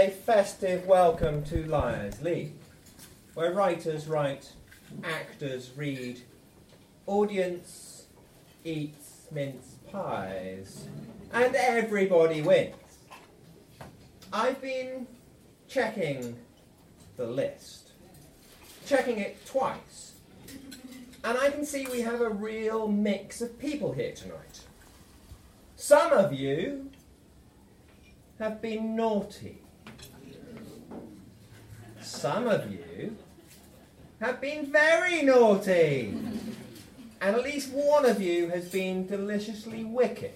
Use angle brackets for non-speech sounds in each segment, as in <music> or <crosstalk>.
a festive welcome to Liars League, where writers write, actors read, audience eats mince pies, and everybody wins. I've been checking the list, checking it twice, and I can see we have a real mix of people here tonight. Some of you have been naughty. Some of you have been very naughty. And at least one of you has been deliciously wicked.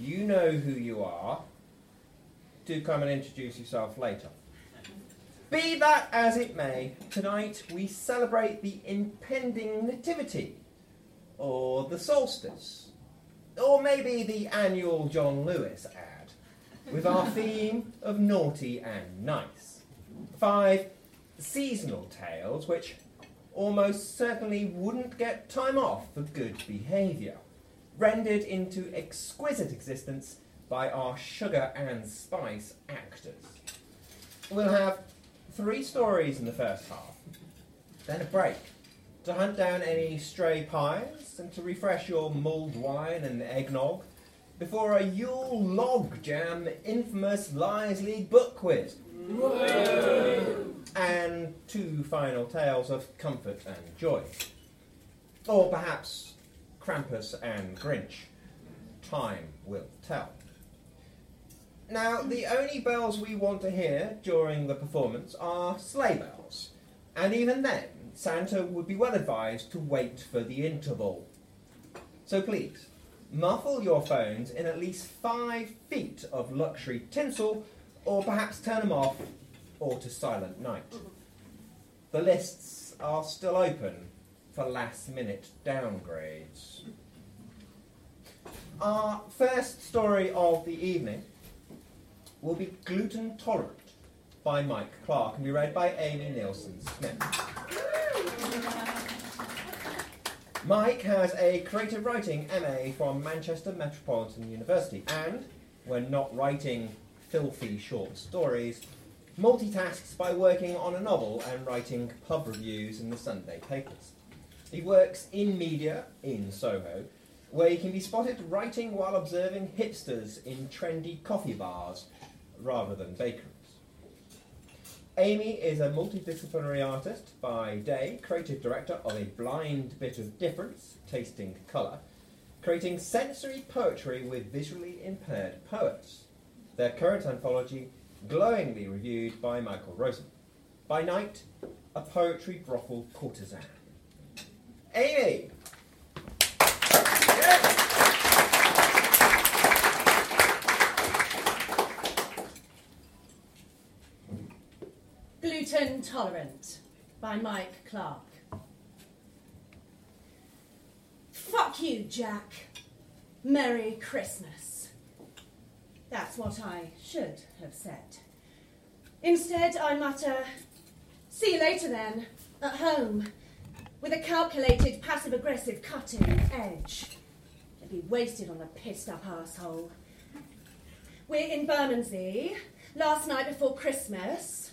You know who you are. Do come and introduce yourself later. Be that as it may, tonight we celebrate the impending nativity, or the solstice, or maybe the annual John Lewis ad, with our theme of naughty and nice. Five seasonal tales which almost certainly wouldn't get time off for good behaviour, rendered into exquisite existence by our sugar and spice actors. We'll have three stories in the first half, then a break to hunt down any stray pies and to refresh your mulled wine and eggnog before a Yule log jam infamous Liars League book quiz. And two final tales of comfort and joy. Or perhaps Krampus and Grinch. Time will tell. Now, the only bells we want to hear during the performance are sleigh bells. And even then, Santa would be well advised to wait for the interval. So please, muffle your phones in at least five feet of luxury tinsel, or perhaps turn them off or to silent night. The lists are still open for last minute downgrades. Our first story of the evening will be Gluten Tolerant by Mike Clark and be read by Amy Nielsen Smith. Mike has a creative writing MA from Manchester Metropolitan University and, when not writing filthy short stories, multitasks by working on a novel and writing pub reviews in the Sunday papers. He works in media in Soho, where he can be spotted writing while observing hipsters in trendy coffee bars rather than bakeries. Amy is a multidisciplinary artist by day, creative director of a blind bit of difference, tasting colour, creating sensory poetry with visually impaired poets. Their current anthology, glowingly reviewed by Michael Rosen. By night, a poetry brothel courtesan. Amy! Gluten Tolerant by Mike Clark. Fuck you, Jack. Merry Christmas. That's what I should have said. Instead, I mutter, See you later then, at home, with a calculated passive aggressive cutting edge. It'd be wasted on a pissed up asshole. We're in Bermondsey, last night before Christmas,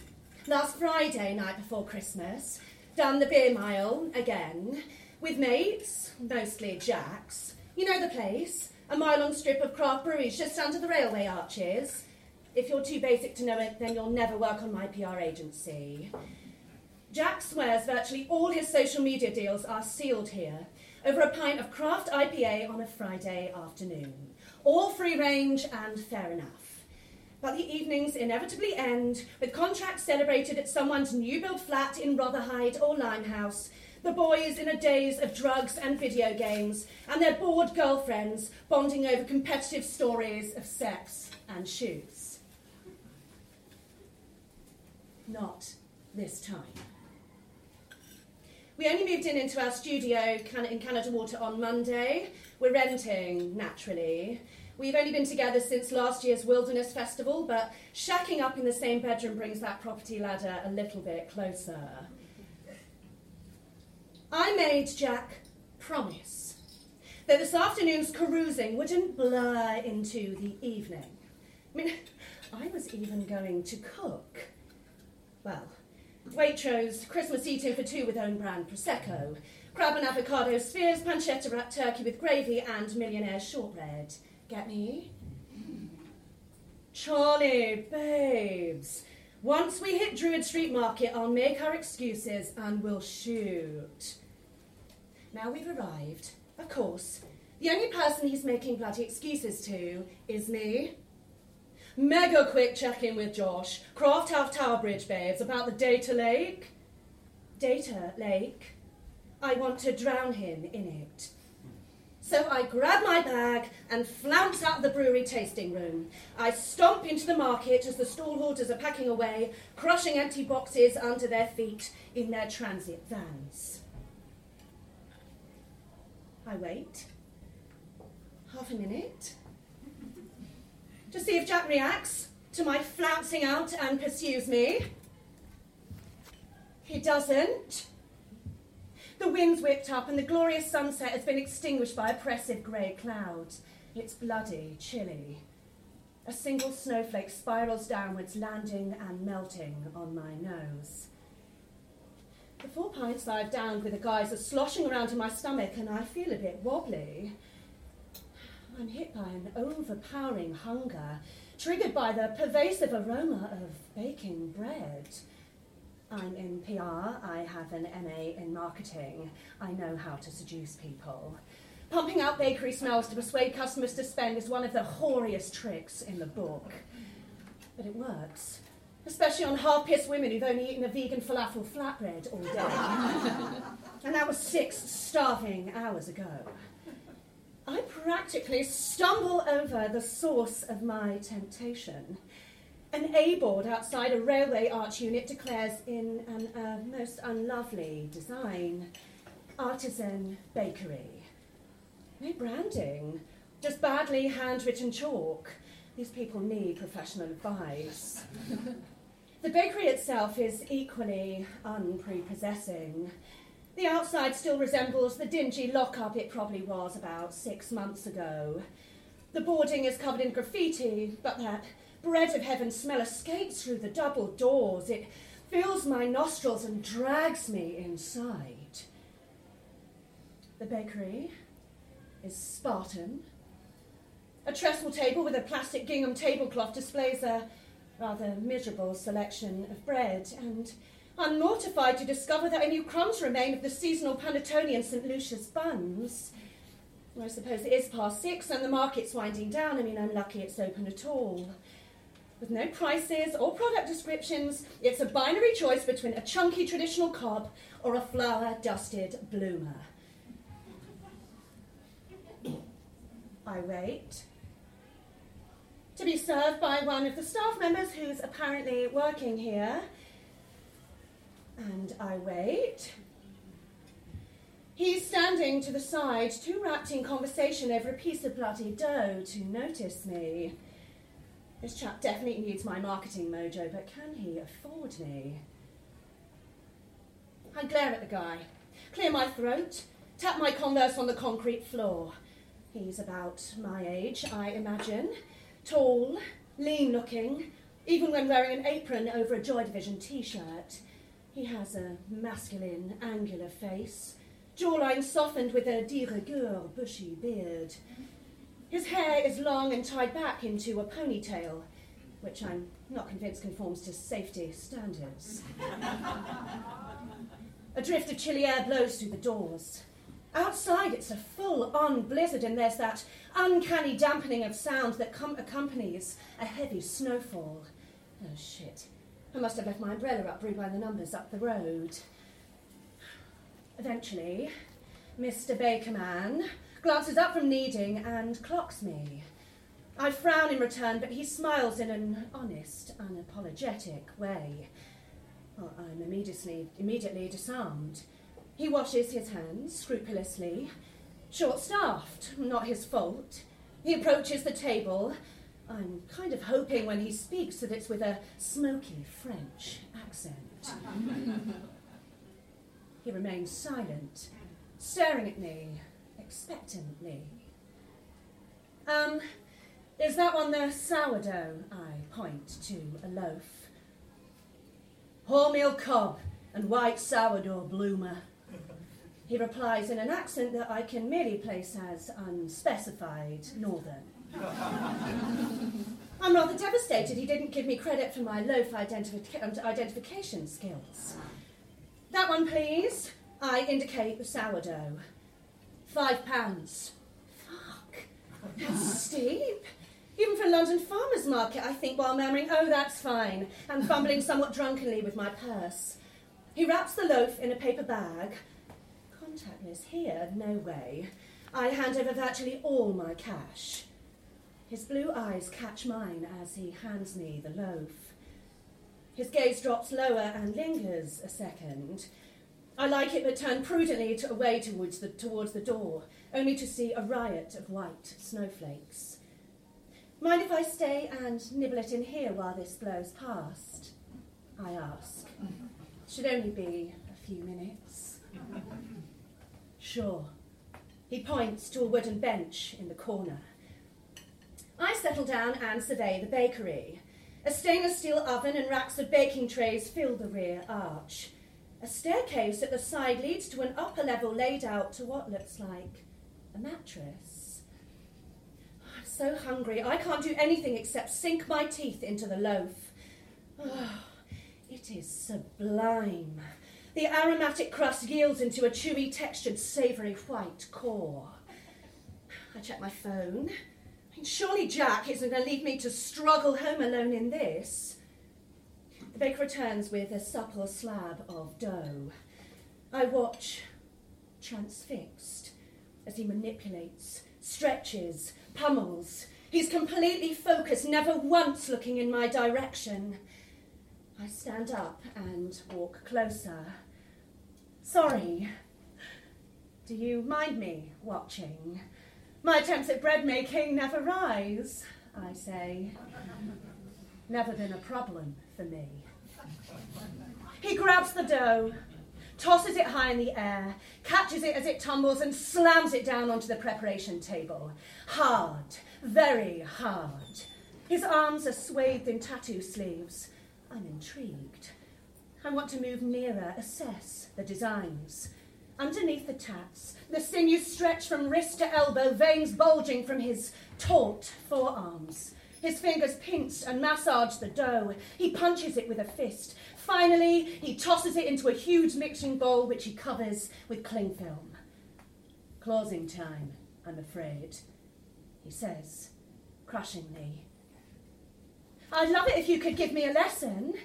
last Friday night before Christmas, done the beer mile again, with mates, mostly Jacks. You know the place, a mile long strip of craft breweries just under the railway arches. If you're too basic to know it, then you'll never work on my PR agency. Jack swears virtually all his social media deals are sealed here over a pint of craft IPA on a Friday afternoon. All free range and fair enough. But the evenings inevitably end with contracts celebrated at someone's new built flat in Rotherhithe or Limehouse, the boys in a daze of drugs and video games, and their bored girlfriends bonding over competitive stories of sex and shoes. Not this time. We only moved in into our studio in Canada Water on Monday. We're renting, naturally. We've only been together since last year's Wilderness Festival, but shacking up in the same bedroom brings that property ladder a little bit closer. I made Jack promise that this afternoon's carousing wouldn't blur into the evening. I mean, <laughs> I was even going to cook. Well, Waitrose, Christmas eating for two with own brand Prosecco, crab and avocado spheres, pancetta wrapped turkey with gravy, and millionaire shortbread. Get me? Hmm. Charlie, babes. Once we hit Druid Street Market, I'll make our excuses and we'll shoot. Now we've arrived. Of course, the only person he's making bloody excuses to is me. Mega quick check in with Josh. Craft Half Tower Bridge, babes, about the Data Lake. Data Lake? I want to drown him in it. So I grab my bag and flounce out of the brewery tasting room. I stomp into the market as the stallholders are packing away, crushing empty boxes under their feet in their transit vans. I wait. Half a minute. To see if Jack reacts to my flouncing out and pursues me. He doesn't. The wind's whipped up and the glorious sunset has been extinguished by oppressive grey clouds. It's bloody chilly. A single snowflake spirals downwards, landing and melting on my nose. The four pints I've downed with the guys are sloshing around in my stomach and I feel a bit wobbly. I'm hit by an overpowering hunger, triggered by the pervasive aroma of baking bread. I'm in PR, I have an MA in marketing. I know how to seduce people. Pumping out bakery smells to persuade customers to spend is one of the hoariest tricks in the book. But it works, especially on half pissed women who've only eaten a vegan falafel flatbread all day. <laughs> and that was six starving hours ago. I practically stumble over the source of my temptation. An A board outside a railway arch unit declares in an uh, most unlovely design artisan bakery. No branding, just badly handwritten chalk. These people need professional advice. <laughs> the bakery itself is equally unprepossessing. The outside still resembles the dingy lockup it probably was about six months ago. The boarding is covered in graffiti, but that bread of heaven smell escapes through the double doors. It fills my nostrils and drags me inside. The bakery is Spartan. A trestle table with a plastic gingham tablecloth displays a rather miserable selection of bread, and I'm mortified to discover that only crumbs remain of the seasonal panettone and St. Lucia's buns. I suppose it is past six and the market's winding down. I mean, I'm lucky it's open at all with no prices or product descriptions. It's a binary choice between a chunky traditional cob or a flour dusted bloomer. I wait to be served by one of the staff members who's apparently working here. And I wait. He's standing to the side, too wrapped in conversation over a piece of bloody dough to notice me. This chap definitely needs my marketing mojo, but can he afford me? I glare at the guy, clear my throat, tap my converse on the concrete floor. He's about my age, I imagine. Tall, lean looking, even when wearing an apron over a Joy Division t shirt. He has a masculine, angular face, jawline softened with a de rigueur bushy beard. His hair is long and tied back into a ponytail, which I'm not convinced conforms to safety standards. <laughs> a drift of chilly air blows through the doors. Outside, it's a full on blizzard, and there's that uncanny dampening of sound that com- accompanies a heavy snowfall. Oh, shit. I must have left my umbrella up brewed by the numbers up the road. Eventually, Mr. Bakerman glances up from kneading and clocks me. I frown in return, but he smiles in an honest, unapologetic way. Well, I'm immediately, immediately disarmed. He washes his hands scrupulously. Short staffed, not his fault. He approaches the table. I'm kind of hoping when he speaks that it's with a smoky French accent. he remains silent, staring at me expectantly. Um, Is that one the sourdough? I point to a loaf. Wholemeal cob and white sourdough bloomer. He replies in an accent that I can merely place as unspecified northern. <laughs> I'm rather devastated he didn't give me credit for my loaf identifi- um, identification skills. That one, please. I indicate the sourdough. Five pounds. Fuck. That's <laughs> steep. Even for a London farmer's market, I think while murmuring, oh, that's fine, and fumbling somewhat drunkenly with my purse. He wraps the loaf in a paper bag. Contactless here, no way. I hand over virtually all my cash. His blue eyes catch mine as he hands me the loaf. His gaze drops lower and lingers a second. I like it, but turn prudently to, away towards the, towards the door, only to see a riot of white snowflakes. Mind if I stay and nibble it in here while this blows past? I ask. Should only be a few minutes. Sure. He points to a wooden bench in the corner. I settle down and survey the bakery. A stainless steel oven and racks of baking trays fill the rear arch. A staircase at the side leads to an upper level laid out to what looks like a mattress I'm so hungry, I can't do anything except sink my teeth into the loaf. Oh, it is sublime. The aromatic crust yields into a chewy, textured, savoury white core. I check my phone. I mean, surely Jack isn't going to leave me to struggle home alone in this. The baker returns with a supple slab of dough. I watch, transfixed, as he manipulates, stretches, pummels. He's completely focused, never once looking in my direction. I stand up and walk closer. Sorry. Do you mind me watching? My attempts at bread making never rise, I say. Never been a problem for me. He grabs the dough, tosses it high in the air, catches it as it tumbles, and slams it down onto the preparation table. Hard, very hard. His arms are swathed in tattoo sleeves. I'm intrigued. I want to move nearer, assess the designs. Underneath the tats, the sinews stretch from wrist to elbow, veins bulging from his taut forearms. His fingers pinch and massage the dough. He punches it with a fist. Finally, he tosses it into a huge mixing bowl which he covers with cling film. Closing time, I'm afraid, he says, crushingly. I'd love it if you could give me a lesson.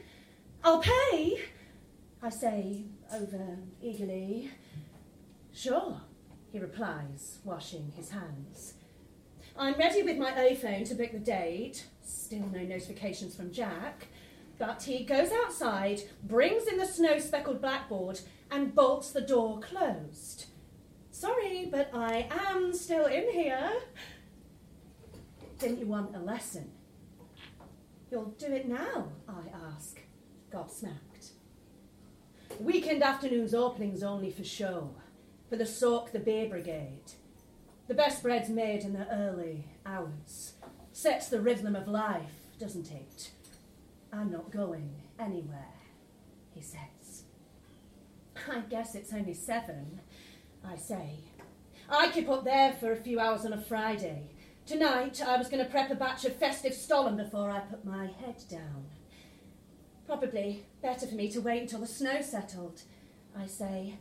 I'll pay, I say over eagerly. Sure, he replies, washing his hands. I'm ready with my iPhone to book the date. Still no notifications from Jack. But he goes outside, brings in the snow speckled blackboard, and bolts the door closed. Sorry, but I am still in here. Didn't you want a lesson? You'll do it now, I ask, gobsmacked. Weekend afternoons openings only for show, for the Soak the Beer Brigade. The best bread's made in the early hours. Sets the rhythm of life, doesn't it? I'm not going anywhere, he says. I guess it's only seven, I say. I keep up there for a few hours on a Friday. Tonight I was going to prep a batch of festive stollen before I put my head down. Probably better for me to wait until the snow settled, I say.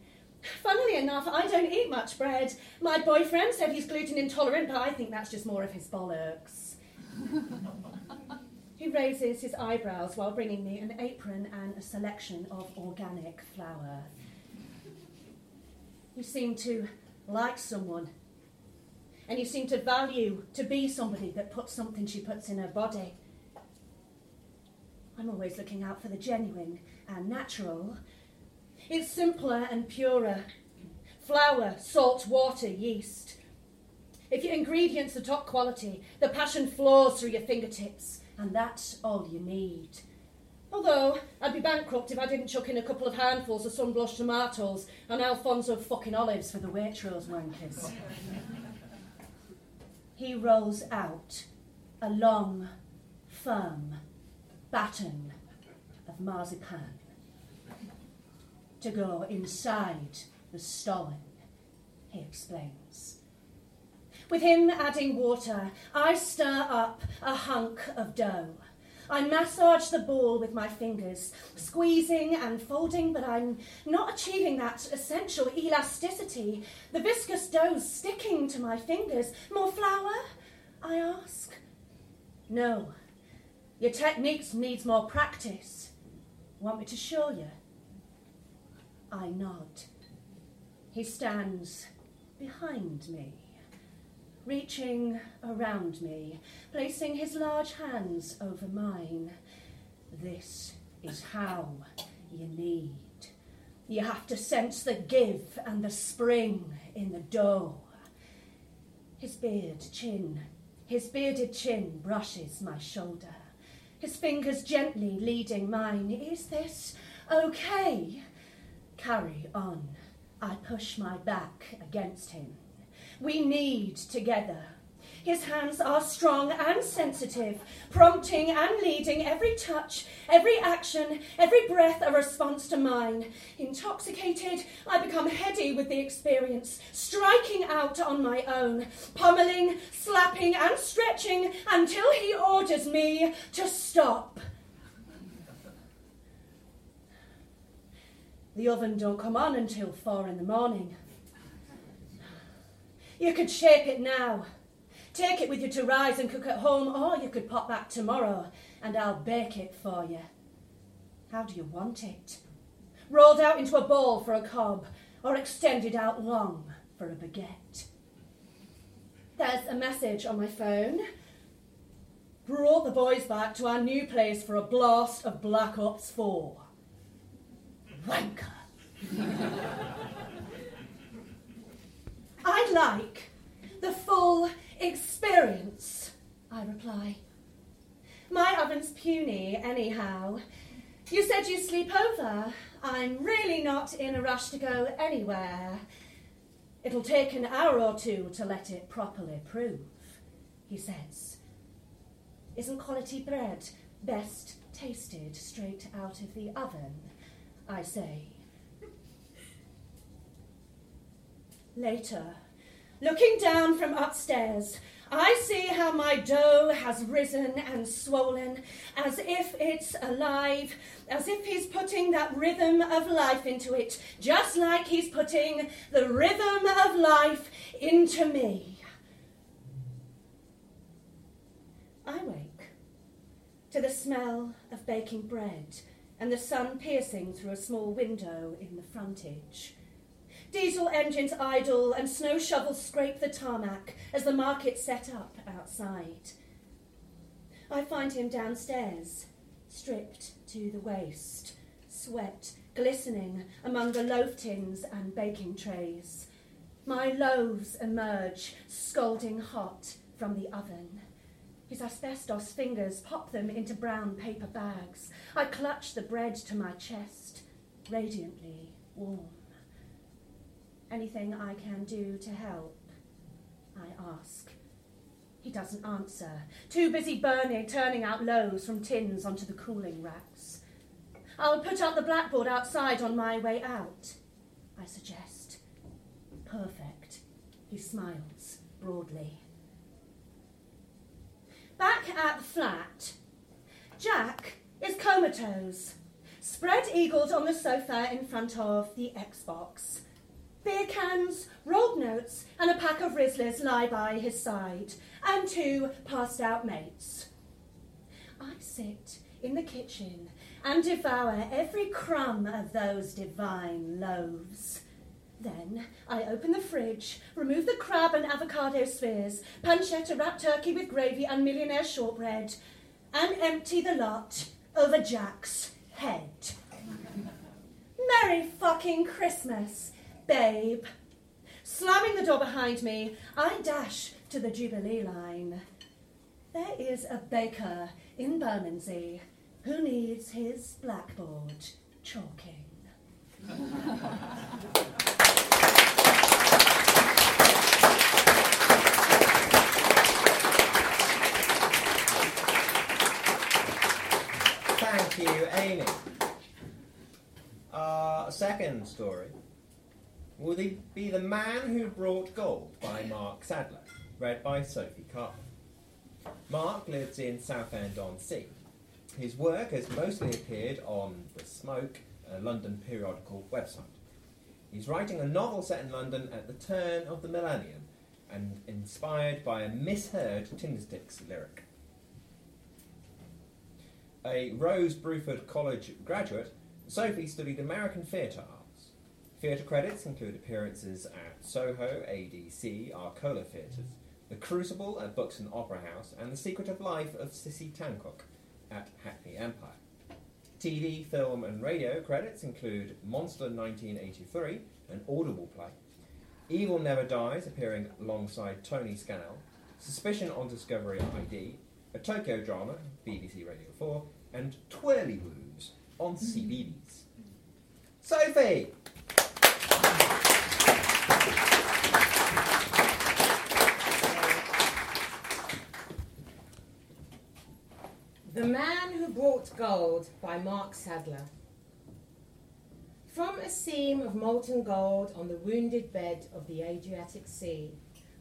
Funnily enough, I don't eat much bread. My boyfriend said he's gluten intolerant, but I think that's just more of his bollocks. <laughs> He raises his eyebrows while bringing me an apron and a selection of organic flour. You seem to like someone, and you seem to value to be somebody that puts something she puts in her body. I'm always looking out for the genuine and natural. It's simpler and purer. Flour, salt, water, yeast. If your ingredients are top quality, the passion flows through your fingertips and that's all you need. Although, I'd be bankrupt if I didn't chuck in a couple of handfuls of sunblush tomatoes and Alfonso fucking olives for the Waitrose wankers. he rolls out a long, firm baton of marzipan to go inside the stollen, he explains. With him adding water, I stir up a hunk of dough. I massage the ball with my fingers, squeezing and folding, but I'm not achieving that essential elasticity. The viscous dough's sticking to my fingers. More flour? I ask. No. Your techniques needs more practice. Want me to show you? I nod. He stands behind me reaching around me, placing his large hands over mine. This is how you need. You have to sense the give and the spring in the dough. His beard chin, his bearded chin brushes my shoulder, his fingers gently leading mine. Is this okay? Carry on. I push my back against him we need together. His hands are strong and sensitive, prompting and leading every touch, every action, every breath a response to mine. Intoxicated, I become heady with the experience, striking out on my own, pummeling, slapping, and stretching until he orders me to stop. The oven don't come on until four in the morning. You could shape it now. Take it with you to rise and cook at home, or you could pop back tomorrow and I'll bake it for you. How do you want it? Rolled out into a ball for a cob, or extended out long for a baguette? There's a message on my phone. Brought the boys back to our new place for a blast of Black Ops 4. Wanker. <laughs> I'd like the full experience, I reply. My oven's puny, anyhow. You said you'd sleep over. I'm really not in a rush to go anywhere. It'll take an hour or two to let it properly prove, he says. Isn't quality bread best tasted straight out of the oven? I say. Later, looking down from upstairs, I see how my dough has risen and swollen, as if it's alive, as if he's putting that rhythm of life into it, just like he's putting the rhythm of life into me. I wake to the smell of baking bread and the sun piercing through a small window in the frontage. Diesel engines idle and snow shovels scrape the tarmac as the market set up outside. I find him downstairs, stripped to the waist, sweat glistening among the loaf tins and baking trays. My loaves emerge, scalding hot from the oven. His asbestos fingers pop them into brown paper bags. I clutch the bread to my chest, radiantly warm. Anything I can do to help? I ask. He doesn't answer, too busy burning, turning out loaves from tins onto the cooling racks. I'll put up the blackboard outside on my way out, I suggest. Perfect. He smiles broadly. Back at the flat, Jack is comatose, spread eagled on the sofa in front of the Xbox. Beer cans, rolled notes, and a pack of Rizlas lie by his side, and two passed out mates. I sit in the kitchen and devour every crumb of those divine loaves. Then I open the fridge, remove the crab and avocado spheres, pancetta wrapped turkey with gravy and millionaire shortbread, and empty the lot over Jack's head. Merry fucking Christmas! babe. Slamming the door behind me, I dash to the Jubilee line. There is a baker in Bermondsey who needs his blackboard chalking. Thank you, Amy. Our uh, second story will They be The Man Who Brought Gold by Mark Sadler, read by Sophie Cartman. Mark lives in Southend-on-Sea. His work has mostly appeared on The Smoke, a London periodical website. He's writing a novel set in London at the turn of the millennium and inspired by a misheard Tindersticks lyric. A Rose Bruford College graduate, Sophie studied American theatre. Theatre credits include appearances at Soho, ADC, Arcola Theatres, The Crucible at Buxton Opera House, and The Secret of Life of Sissy Tancock at Hackney Empire. TV, film, and radio credits include Monster 1983, an audible play, Evil Never Dies, appearing alongside Tony Scannell, Suspicion on Discovery ID, a Tokyo drama, BBC Radio 4, and Twirlywoos on CBeebies. Sophie! The Man Who Brought Gold by Mark Sadler. From a seam of molten gold on the wounded bed of the Adriatic Sea,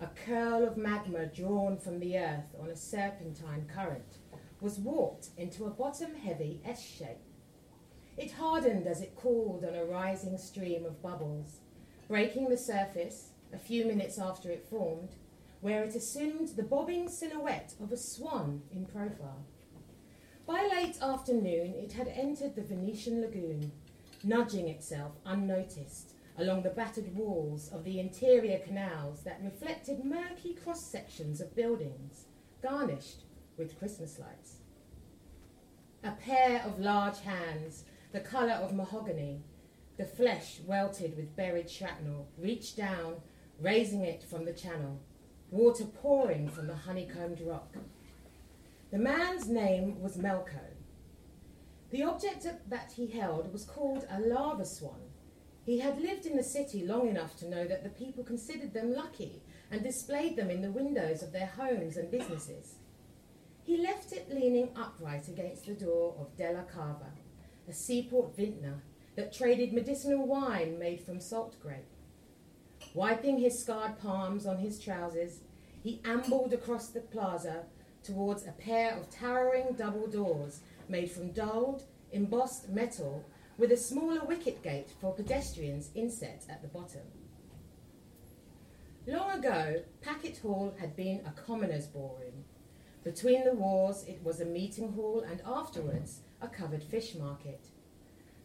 a curl of magma drawn from the earth on a serpentine current was warped into a bottom heavy S shape. It hardened as it cooled on a rising stream of bubbles, breaking the surface a few minutes after it formed, where it assumed the bobbing silhouette of a swan in profile. By late afternoon, it had entered the Venetian lagoon nudging itself unnoticed along the battered walls of the interior canals that reflected murky cross sections of buildings garnished with Christmas lights. A pair of large hands, the colour of mahogany, the flesh welted with buried shrapnel, reached down, raising it from the channel, water pouring from the honeycombed rock. The man's name was Melko. The object that he held was called a lava swan. He had lived in the city long enough to know that the people considered them lucky and displayed them in the windows of their homes and businesses. He left it leaning upright against the door of Della Cava, a seaport vintner that traded medicinal wine made from salt grape. Wiping his scarred palms on his trousers, he ambled across the plaza towards a pair of towering double doors made from dulled, embossed metal with a smaller wicket gate for pedestrians inset at the bottom. Long ago, Packet Hall had been a commoner's ballroom. Between the wars, it was a meeting hall and afterwards a covered fish market.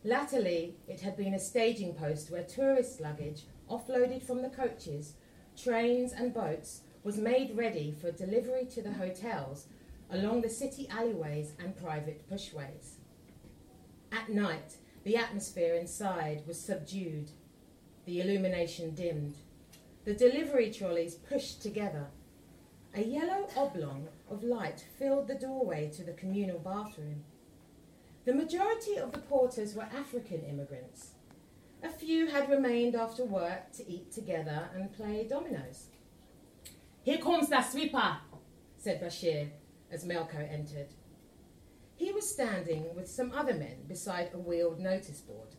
Latterly, it had been a staging post where tourist luggage, offloaded from the coaches, trains, and boats, was made ready for delivery to the hotels along the city alleyways and private pushways. At night, the atmosphere inside was subdued, the illumination dimmed, the delivery trolleys pushed together. A yellow oblong of light filled the doorway to the communal bathroom. The majority of the porters were African immigrants. A few had remained after work to eat together and play dominoes. Here comes the sweeper, said Bashir, as Melko entered. He was standing with some other men beside a wheeled notice board.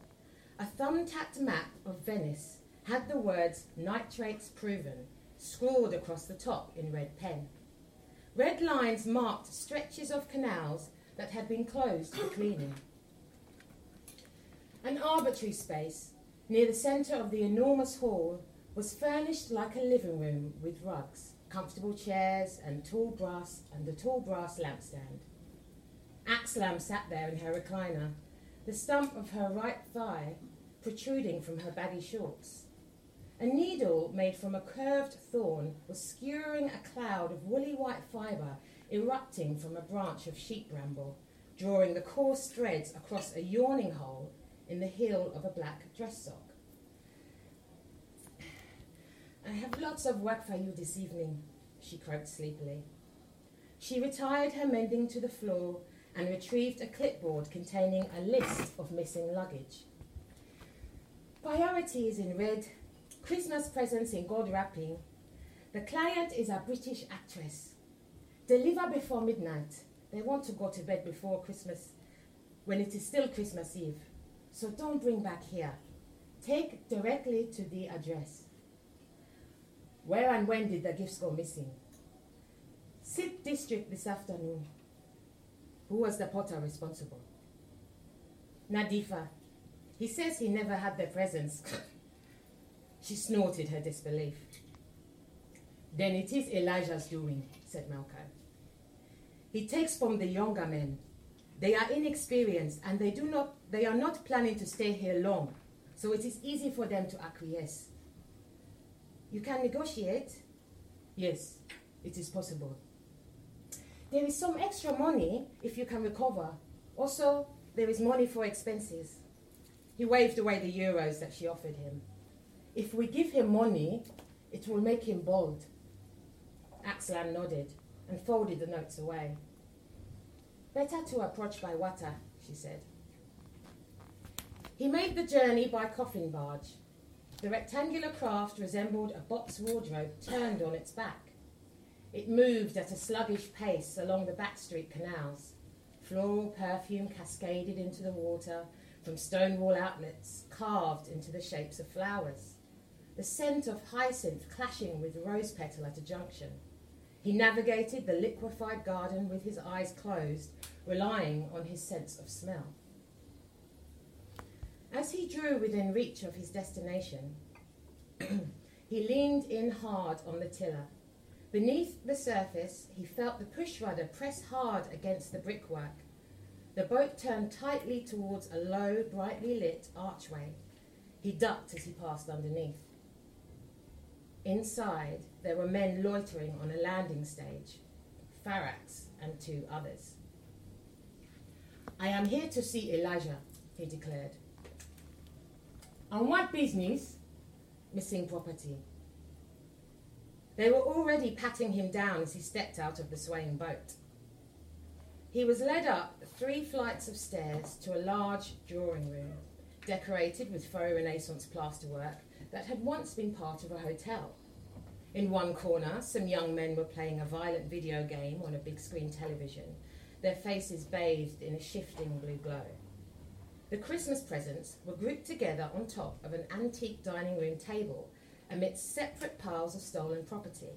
A thumb-tapped map of Venice had the words nitrates proven scrawled across the top in red pen. Red lines marked stretches of canals that had been closed for cleaning. An arbitrary space near the centre of the enormous hall was furnished like a living room with rugs comfortable chairs and tall brass and a tall brass lampstand. Axlam sat there in her recliner, the stump of her right thigh protruding from her baggy shorts. A needle made from a curved thorn was skewering a cloud of woolly white fibre erupting from a branch of sheep bramble, drawing the coarse threads across a yawning hole in the heel of a black dress sock. I have lots of work for you this evening, she croaked sleepily. She retired her mending to the floor and retrieved a clipboard containing a list of missing luggage. Priorities in red, Christmas presents in gold wrapping. The client is a British actress. Deliver before midnight. They want to go to bed before Christmas. when it is still Christmas Eve. So don't bring back here. Take directly to the address. Where and when did the gifts go missing? Sit district this afternoon. Who was the potter responsible? Nadifa. He says he never had their presents. <laughs> she snorted her disbelief. Then it is Elijah's doing, said Melko. He takes from the younger men. They are inexperienced and they do not they are not planning to stay here long, so it is easy for them to acquiesce. You can negotiate? Yes, it is possible. There is some extra money if you can recover. Also, there is money for expenses. He waved away the euros that she offered him. If we give him money, it will make him bold. Axlam nodded and folded the notes away. Better to approach by water, she said. He made the journey by coffin barge. The rectangular craft resembled a box wardrobe turned on its back. It moved at a sluggish pace along the backstreet canals. Floral perfume cascaded into the water from stone wall outlets carved into the shapes of flowers. The scent of hyacinth clashing with rose petal at a junction. He navigated the liquefied garden with his eyes closed, relying on his sense of smell. As he drew within reach of his destination, <clears throat> he leaned in hard on the tiller Beneath the surface, he felt the push rudder press hard against the brickwork. The boat turned tightly towards a low, brightly lit archway. He ducked as he passed underneath. Inside, there were men loitering on a landing stage, Farax and two others. I am here to see Elijah, he declared. On what business? Missing property. They were already patting him down as he stepped out of the swaying boat. He was led up three flights of stairs to a large drawing room, decorated with faux Renaissance plasterwork that had once been part of a hotel. In one corner, some young men were playing a violent video game on a big screen television, their faces bathed in a shifting blue glow. The Christmas presents were grouped together on top of an antique dining room table amidst separate piles of stolen property.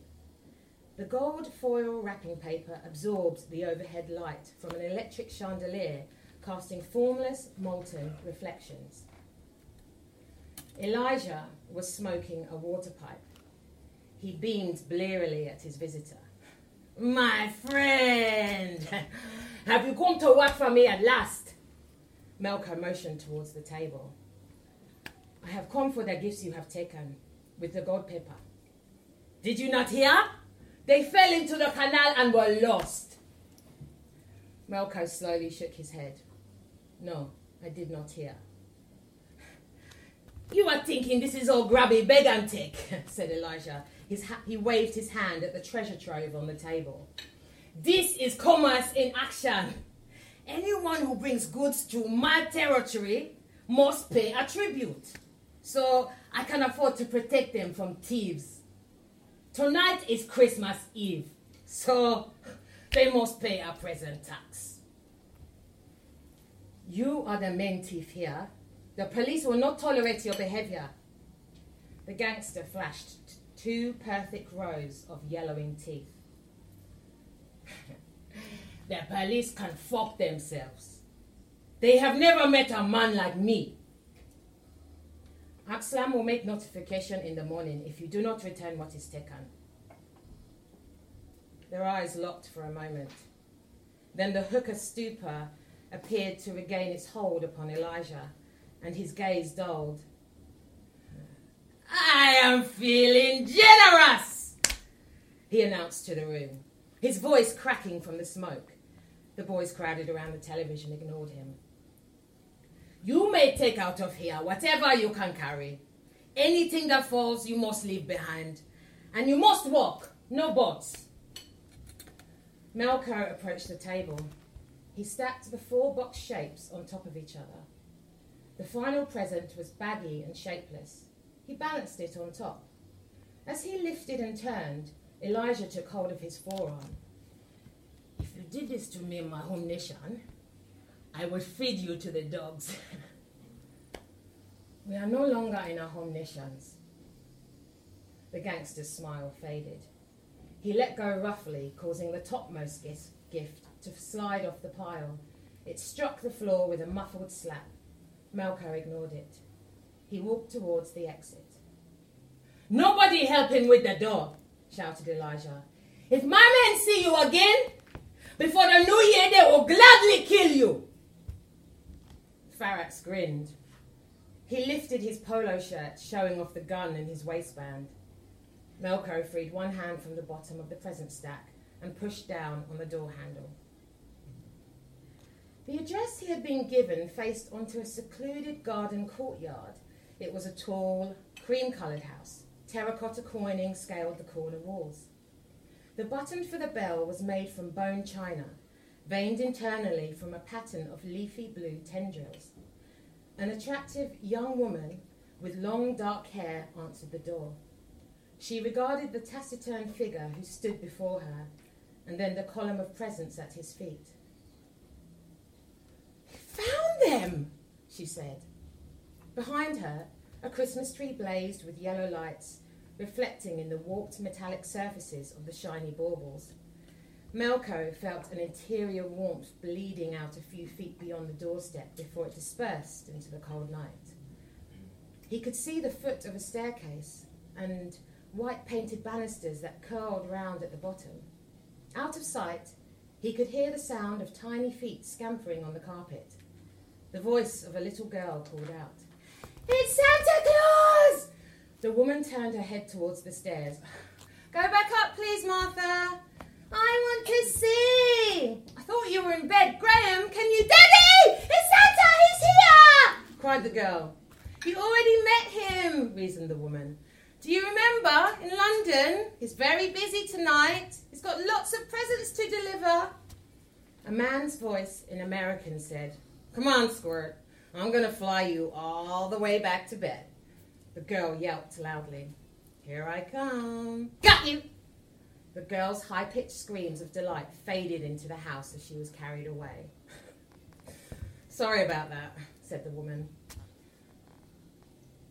The gold foil wrapping paper absorbed the overhead light from an electric chandelier, casting formless, molten reflections. Elijah was smoking a water pipe. He beamed blearily at his visitor. My friend, <laughs> have you come to work for me at last? Melko motioned towards the table. I have come for the gifts you have taken, with the gold paper. Did you not hear? They fell into the canal and were lost. Melko slowly shook his head. No, I did not hear. You are thinking this is all grubby beg <laughs> said Elijah. Ha- he waved his hand at the treasure trove on the table. This is commerce in action. Anyone who brings goods to my territory must pay a tribute. So I can afford to protect them from thieves. Tonight is Christmas Eve, so they must pay a present tax. You are the main thief here. The police will not tolerate your behavior. The gangster flashed two perfect rows of yellowing teeth. The police can fuck themselves. They have never met a man like me. Axlam will make notification in the morning if you do not return what is taken. Their eyes locked for a moment. Then the hookah stupor appeared to regain its hold upon Elijah, and his gaze dulled. I am feeling generous, he announced to the room, his voice cracking from the smoke. The boys crowded around the television ignored him. You may take out of here whatever you can carry. Anything that falls, you must leave behind. And you must walk, no bots. Melko approached the table. He stacked the four box shapes on top of each other. The final present was baggy and shapeless. He balanced it on top. As he lifted and turned, Elijah took hold of his forearm. Did this to me my home nation, I will feed you to the dogs. <laughs> we are no longer in our home nations. The gangster's smile faded. He let go roughly, causing the topmost gift to slide off the pile. It struck the floor with a muffled slap. Melko ignored it. He walked towards the exit. Nobody helping with the door, shouted Elijah. If my men see you again, before the new year, they will gladly kill you. Farax grinned. He lifted his polo shirt, showing off the gun in his waistband. Melko freed one hand from the bottom of the present stack and pushed down on the door handle. The address he had been given faced onto a secluded garden courtyard. It was a tall, cream coloured house. Terracotta quoining scaled the corner walls. The button for the bell was made from bone china, veined internally from a pattern of leafy blue tendrils. An attractive young woman with long dark hair answered the door. She regarded the taciturn figure who stood before her, and then the column of presents at his feet. Found them, she said. Behind her, a Christmas tree blazed with yellow lights, reflecting in the warped metallic surfaces of the shiny baubles. Melko felt an interior warmth bleeding out a few feet beyond the doorstep before it dispersed into the cold night. He could see the foot of a staircase and white painted banisters that curled round at the bottom. Out of sight, he could hear the sound of tiny feet scampering on the carpet. The voice of a little girl called out, It's Santa Claus! The woman turned her head towards the stairs. Go back up, please, Martha. I want to see. I thought you were in bed. Graham, can you. Daddy! It's Santa! He's here! cried the girl. You already met him, reasoned the woman. Do you remember in London? He's very busy tonight. He's got lots of presents to deliver. A man's voice in American said, Come on, Squirt. I'm going to fly you all the way back to bed. The girl yelped loudly. Here I come. Got you! The girl's high pitched screams of delight faded into the house as she was carried away. Sorry about that, said the woman.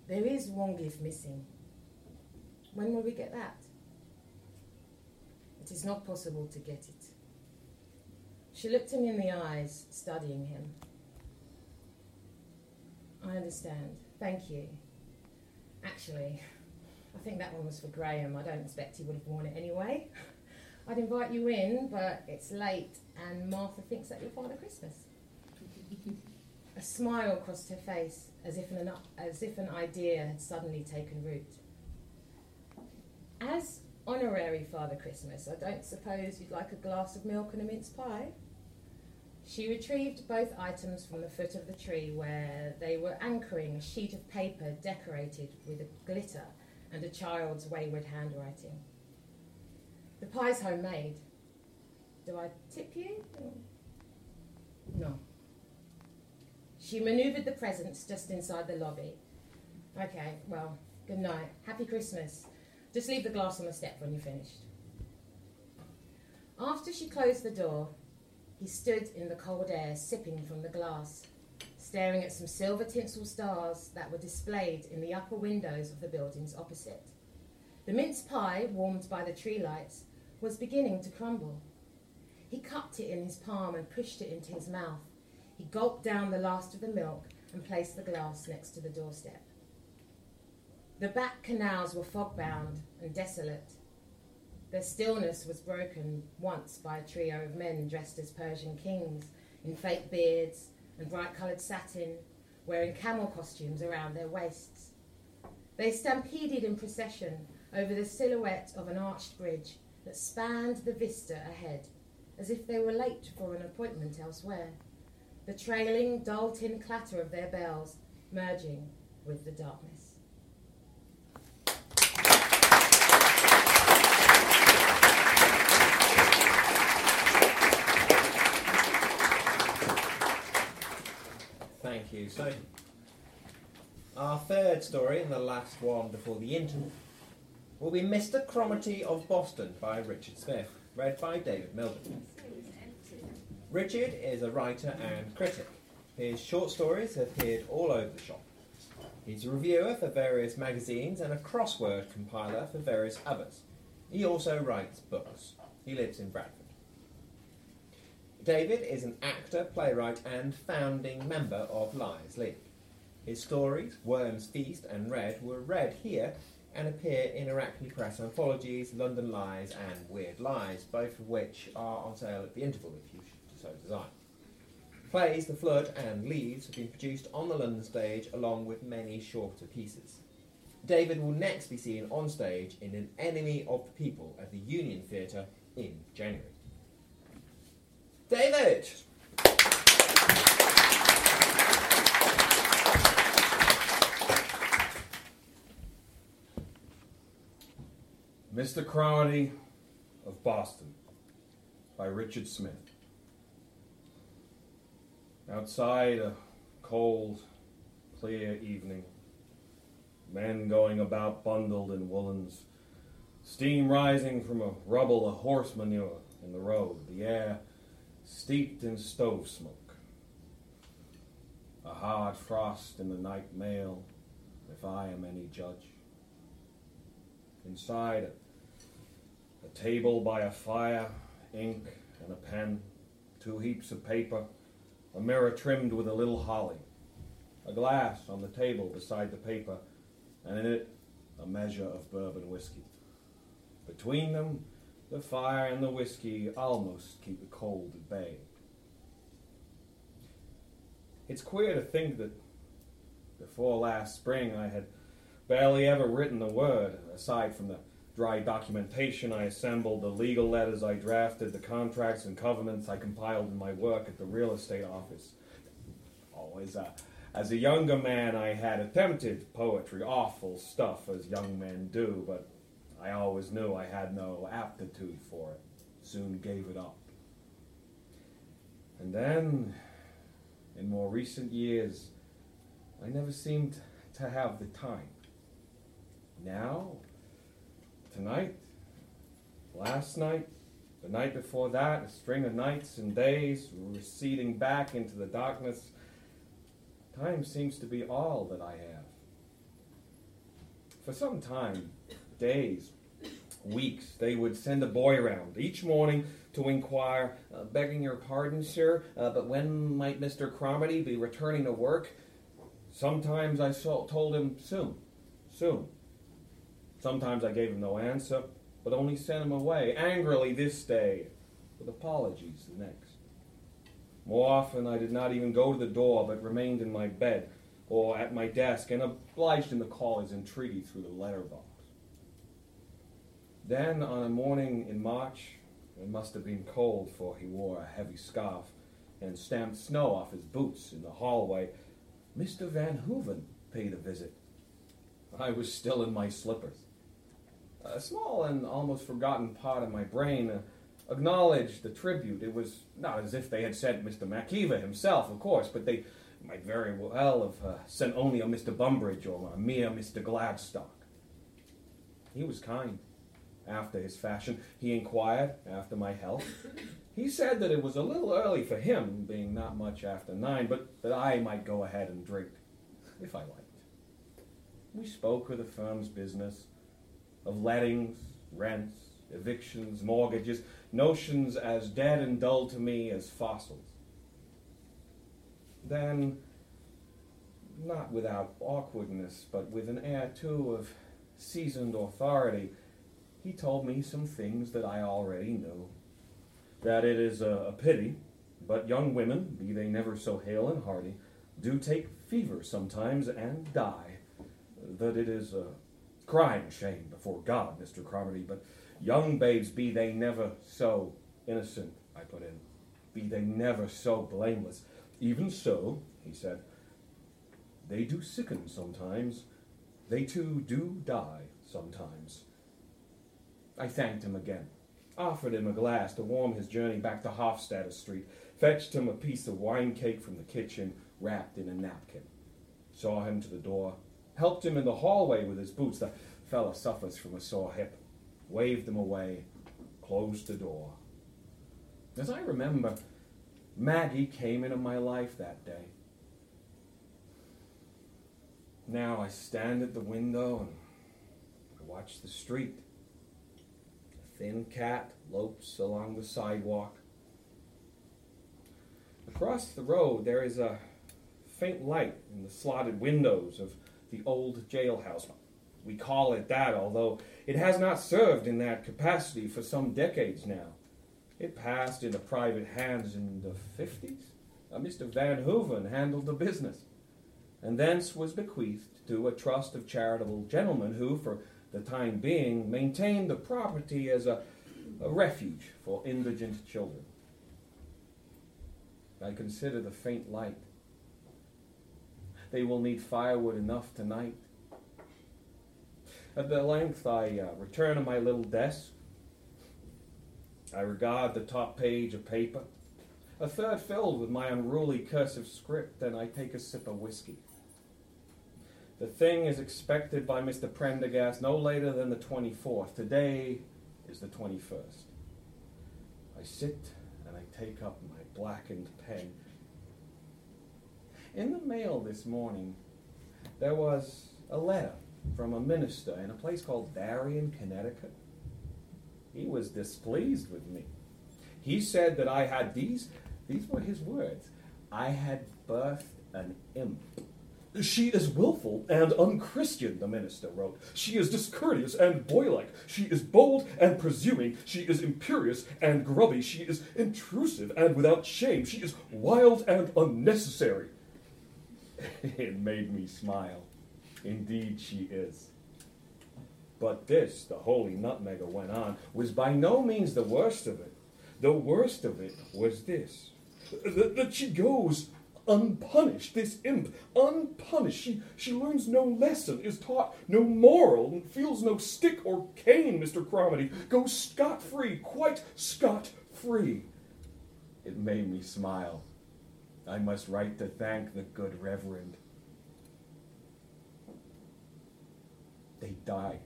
There is one gift missing. When will we get that? It is not possible to get it. She looked him in the eyes, studying him. I understand. Thank you. Actually, I think that one was for Graham. I don't expect he would have worn it anyway. <laughs> I'd invite you in, but it's late and Martha thinks that you're Father Christmas. A smile crossed her face as if, an, as if an idea had suddenly taken root. As honorary Father Christmas, I don't suppose you'd like a glass of milk and a mince pie? She retrieved both items from the foot of the tree where they were anchoring a sheet of paper decorated with a glitter and a child's wayward handwriting. The pie's homemade. Do I tip you? No. She manoeuvred the presents just inside the lobby. Okay, well, good night. Happy Christmas. Just leave the glass on the step when you're finished. After she closed the door, he stood in the cold air, sipping from the glass, staring at some silver tinsel stars that were displayed in the upper windows of the buildings opposite. The mince pie, warmed by the tree lights, was beginning to crumble. He cupped it in his palm and pushed it into his mouth. He gulped down the last of the milk and placed the glass next to the doorstep. The back canals were fog bound and desolate. Their stillness was broken once by a trio of men dressed as Persian kings in fake beards and bright coloured satin, wearing camel costumes around their waists. They stampeded in procession over the silhouette of an arched bridge that spanned the vista ahead, as if they were late for an appointment elsewhere, the trailing, dull tin clatter of their bells merging with the darkness. You. So, our third story, and the last one before the interval, will be Mr. Cromarty of Boston by Richard Smith, read by David Milburn. Richard is a writer and critic. His short stories have appeared all over the shop. He's a reviewer for various magazines and a crossword compiler for various others. He also writes books. He lives in Bradford. David is an actor, playwright, and founding member of Liars League. His stories, Worms Feast and Red, were read here and appear in Arachne Press anthologies, London Lies and Weird Lies, both of which are on sale at the interval if you so desire. Plays The Flood and Leaves have been produced on the London stage along with many shorter pieces. David will next be seen on stage in An Enemy of the People at the Union Theatre in January. David! Mr. Cromarty of Boston by Richard Smith. Outside, a cold, clear evening. Men going about bundled in woolens. Steam rising from a rubble of horse manure in the road. The air steeped in stove smoke. A hard frost in the night mail, if I am any judge. Inside, a, table by a fire, ink and a pen, two heaps of paper, a mirror trimmed with a little holly, a glass on the table beside the paper, and in it a measure of bourbon whiskey. Between them, the fire and the whiskey almost keep the cold at bay. It's queer to think that before last spring I had barely ever written a word, aside from the dry documentation I assembled, the legal letters I drafted, the contracts and covenants I compiled in my work at the real estate office. Always, uh, as a younger man, I had attempted poetry, awful stuff as young men do, but I always knew I had no aptitude for it. Soon gave it up. And then, in more recent years, I never seemed to have the time. Now, tonight, last night, the night before that, a string of nights and days receding back into the darkness. Time seems to be all that I have. For some time, days, weeks, they would send a boy around each morning to inquire, uh, begging your pardon, sir, uh, but when might Mr. Cromarty be returning to work? Sometimes I saw, told him soon, soon. Sometimes I gave him no answer, but only sent him away, angrily this day, with apologies the next. More often I did not even go to the door, but remained in my bed or at my desk and obliged him to call his entreaty through the letterbox. Then, on a morning in March, it must have been cold, for he wore a heavy scarf and stamped snow off his boots in the hallway, Mr. Van Hooven paid a visit. I was still in my slippers. A small and almost forgotten part of my brain acknowledged the tribute. It was not as if they had sent Mr. McKeever himself, of course, but they might very well have uh, sent only a Mr. Bumbridge or a mere Mr. Gladstock. He was kind, after his fashion. He inquired after my health. He said that it was a little early for him, being not much after nine, but that I might go ahead and drink, if I liked. We spoke of the firm's business, of lettings, rents, evictions, mortgages, notions as dead and dull to me as fossils. Then, not without awkwardness, but with an air too of seasoned authority, he told me some things that I already knew. That it is a, a pity, but young women, be they never so hale and hearty, do take fever sometimes and die. That it is a crying shame before God, Mr. Cromarty, but young babes, be they never so innocent, I put in, be they never so blameless. Even so, he said, they do sicken sometimes, they too do die sometimes. I thanked him again, offered him a glass to warm his journey back to Hofstadter Street, fetched him a piece of wine cake from the kitchen wrapped in a napkin, saw him to the door, helped him in the hallway with his boots. The fellow suffers from a sore hip. Waved him away, closed the door. As I remember, Maggie came into my life that day. Now I stand at the window and I watch the street. Thin cat lopes along the sidewalk. Across the road, there is a faint light in the slotted windows of the old jailhouse. We call it that, although it has not served in that capacity for some decades now. It passed into private hands in the 50s. Uh, Mr. Van Hooven handled the business, and thence was bequeathed to a trust of charitable gentlemen who, for the time being, maintained the property as a, a refuge for indigent children. I consider the faint light. They will need firewood enough tonight. At the length I uh, return to my little desk. I regard the top page of paper, a third filled with my unruly cursive script, and I take a sip of whiskey. The thing is expected by Mr. Prendergast no later than the 24th. Today is the 21st. I sit and I take up my blackened pen. In the mail this morning, there was a letter from a minister in a place called Darien, Connecticut. He was displeased with me. He said that I had these, these were his words, I had birthed an imp. She is wilful and unchristian, the minister wrote. She is discourteous and boylike. She is bold and presuming. She is imperious and grubby. She is intrusive and without shame. She is wild and unnecessary. <laughs> it made me smile. Indeed, she is. But this, the holy nutmegger went on, was by no means the worst of it. The worst of it was this that, that she goes unpunished, this imp, unpunished. She, she learns no lesson, is taught no moral, and feels no stick or cane, Mr. Cromarty. Goes scot free, quite scot free. It made me smile. I must write to thank the good Reverend. They died.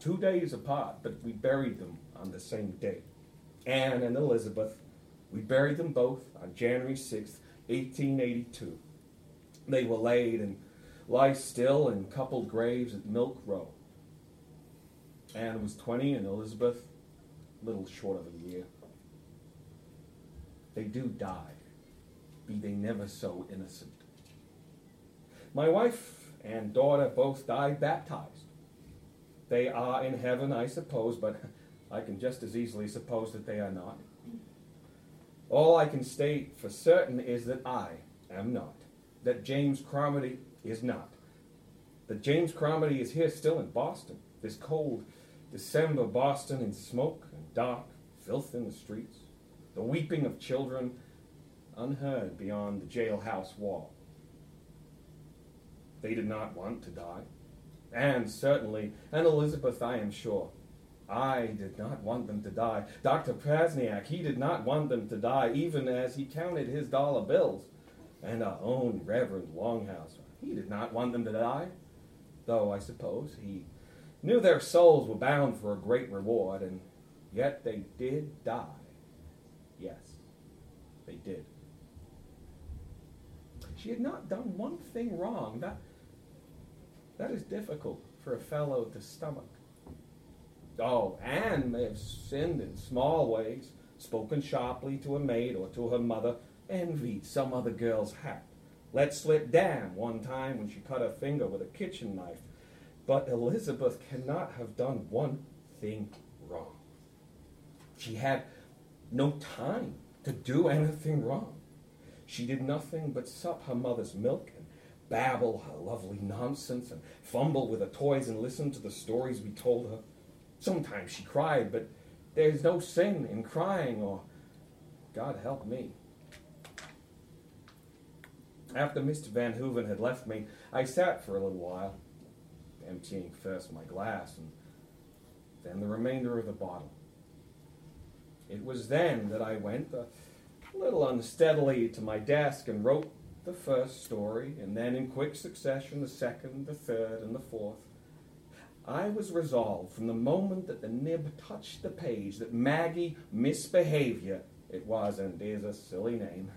Two days apart, but we buried them on the same day. Anne and Elizabeth, we buried them both on January 6th, 1882. They were laid and lie still in coupled graves at Milk Row. Anne was 20 and Elizabeth little short of a year. They do die, be they never so innocent. My wife and daughter both died baptized. They are in heaven, I suppose, but I can just as easily suppose that they are not. All I can state for certain is that I am not, that James Cromarty is not, that James Cromarty is here still in Boston, this cold December Boston in smoke and dark, filth in the streets, the weeping of children unheard beyond the jailhouse wall. They did not want to die, and certainly, and Elizabeth, I am sure, I did not want them to die. Dr. Prasniak, he did not want them to die, even as he counted his dollar bills. And our own Reverend Longhouse, he did not want them to die, though I suppose he knew their souls were bound for a great reward, and yet they did die. Yes, they did. She had not done one thing wrong. That, that is difficult for a fellow to stomach. Oh, Anne may have sinned in small ways, spoken sharply to a maid or to her mother, envied some other girl's hat, let slip Dan one time when she cut her finger with a kitchen knife. But Elizabeth cannot have done one thing wrong. She had no time to do anything wrong. She did nothing but sup her mother's milk and babble her lovely nonsense and fumble with her toys and listen to the stories we told her. Sometimes she cried, but there's no sin in crying, or God help me. After Mr. Van Hooven had left me, I sat for a little while, emptying first my glass and then the remainder of the bottle. It was then that I went a little unsteadily to my desk and wrote the first story, and then in quick succession the second, the third, and the fourth. I was resolved from the moment that the nib touched the page that Maggie misbehavior it was and is a silly name,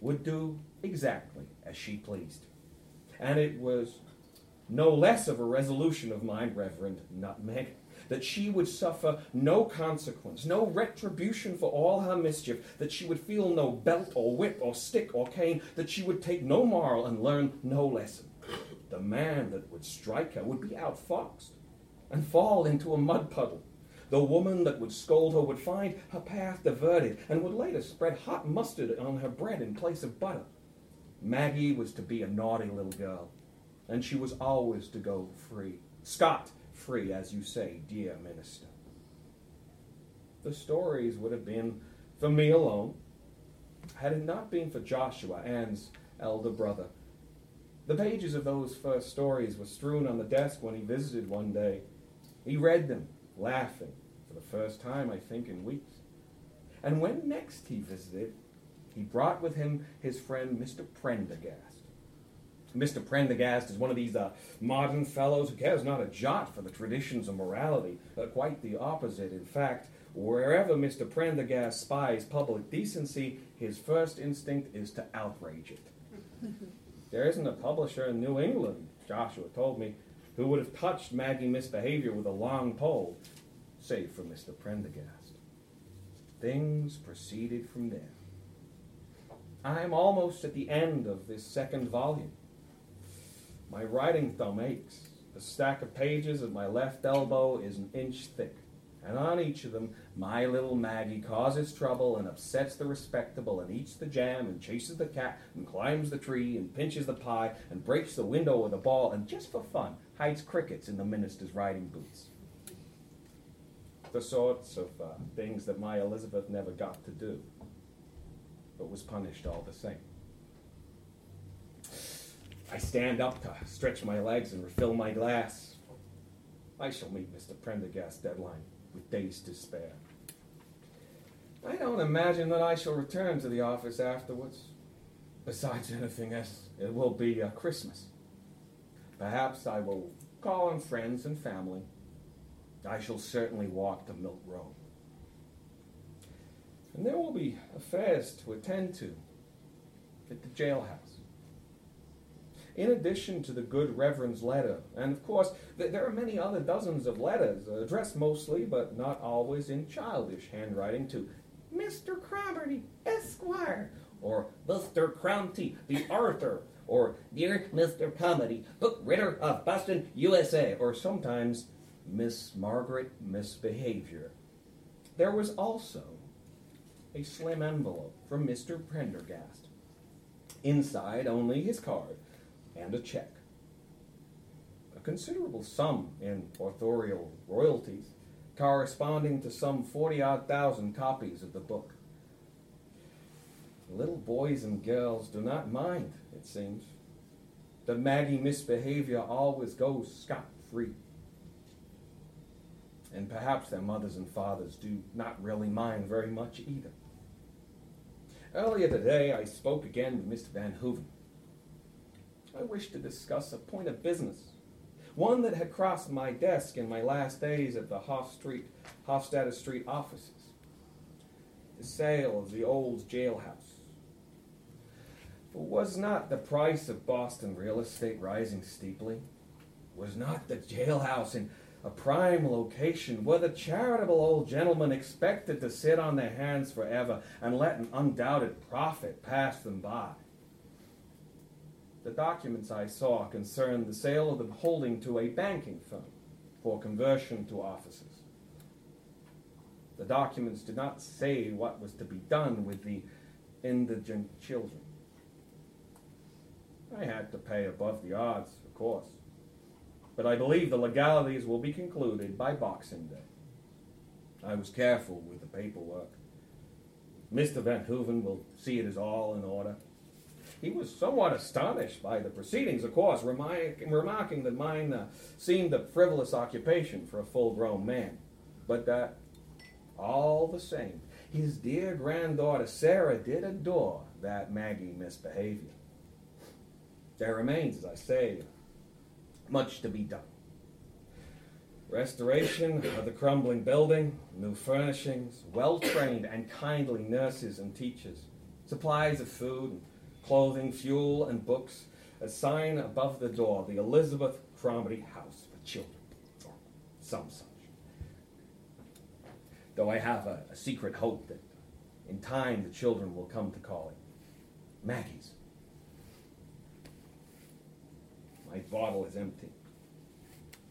would do exactly as she pleased. And it was no less of a resolution of mine, Reverend Nutmeg, that she would suffer no consequence, no retribution for all her mischief, that she would feel no belt or whip or stick or cane, that she would take no moral and learn no lesson. The man that would strike her would be outfoxed and fall into a mud puddle. The woman that would scold her would find her path diverted and would later spread hot mustard on her bread in place of butter. Maggie was to be a naughty little girl, and she was always to go free. Scot free, as you say, dear minister. The stories would have been for me alone, had it not been for Joshua, Anne's elder brother. The pages of those first stories were strewn on the desk when he visited one day. He read them, laughing, for the first time, I think, in weeks. And when next he visited, he brought with him his friend Mr. Prendergast. Mr. Prendergast is one of these uh, modern fellows who cares not a jot for the traditions of morality. Uh, quite the opposite, in fact. Wherever Mr. Prendergast spies public decency, his first instinct is to outrage it. <laughs> there isn't a publisher in New England, Joshua told me, who would have touched Maggie misbehavior with a long pole, save for Mr. Prendergast. Things proceeded from there. I'm almost at the end of this second volume. My writing thumb aches. The stack of pages at my left elbow is an inch thick, and on each of them, my little Maggie causes trouble and upsets the respectable, and eats the jam, and chases the cat, and climbs the tree, and pinches the pie, and breaks the window with a ball, and just for fun, hides crickets in the minister's riding boots. The sorts of uh, things that my Elizabeth never got to do, but was punished all the same. I stand up to stretch my legs and refill my glass. I shall meet Mr. Prendergast's deadline with days to spare. I don't imagine that I shall return to the office afterwards. Besides anything else, it will be a Christmas. Perhaps I will call on friends and family. I shall certainly walk the Milk Row. And there will be affairs to attend to at the jailhouse in addition to the good Reverend's letter. And of course, th- there are many other dozens of letters, uh, addressed mostly, but not always in childish handwriting, to Mr. Cromarty, Esquire, or Mr. Cronty, the Arthur, or Dear Mr. Comedy, book writer of Boston, USA, or sometimes Miss Margaret Misbehavior. There was also a slim envelope from Mr. Prendergast. Inside, only his card and a check. A considerable sum in authorial royalties, corresponding to some 40 odd thousand copies of the book. Little boys and girls do not mind, it seems. The Maggie misbehavior always goes scot free. And perhaps their mothers and fathers do not really mind very much either. Earlier today, I spoke again with Mr. Van Hooven. I wish to discuss a point of business, one that had crossed my desk in my last days at the Hof Street, Hofstadter Street offices. The sale of the old jailhouse. Was not the price of Boston real estate rising steeply? Was not the jailhouse in a prime location where the charitable old gentlemen expected to sit on their hands forever and let an undoubted profit pass them by? The documents I saw concerned the sale of the holding to a banking firm for conversion to offices. The documents did not say what was to be done with the indigent children. I had to pay above the odds, of course, but I believe the legalities will be concluded by Boxing Day. I was careful with the paperwork. Mr. Van Hooven will see it is all in order. He was somewhat astonished by the proceedings, of course, remarking that mine uh, seemed a frivolous occupation for a full grown man, but that, all the same, his dear granddaughter Sarah did adore that Maggie misbehavior. There remains, as I say, much to be done. Restoration of the crumbling building, new furnishings, well trained and kindly nurses and teachers, supplies of food, clothing, fuel, and books, a sign above the door, the Elizabeth Cromarty House for Children, or some such. Though I have a, a secret hope that in time the children will come to call it Maggie's. My bottle is empty.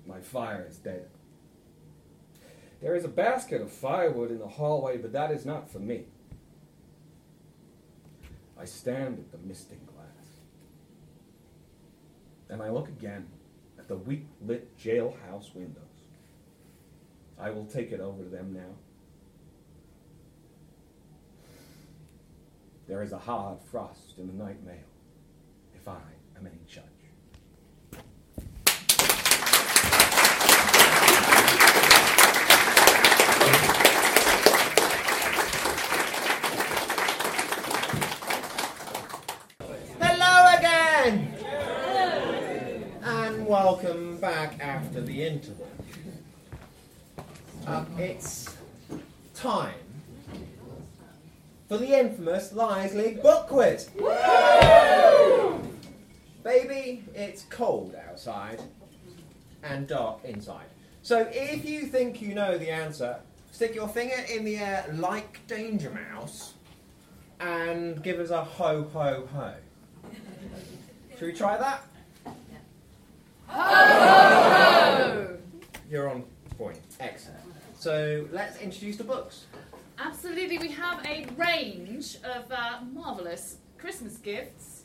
My fire is dead. There is a basket of firewood in the hallway, but that is not for me. I stand at the misting glass. And I look again at the weak lit jailhouse windows. I will take it over to them now. There is a hard frost in the night mail, if I am any judge. Hello again! And welcome back after the interval. Uh, it's time for the infamous Liars League book quiz. Woo! Baby, it's cold outside and dark inside. So if you think you know the answer, stick your finger in the air like Danger Mouse and give us a ho ho ho. Should we try that? You're on point. Excellent. So let's introduce the books. Absolutely, we have a range of uh, marvellous Christmas gifts,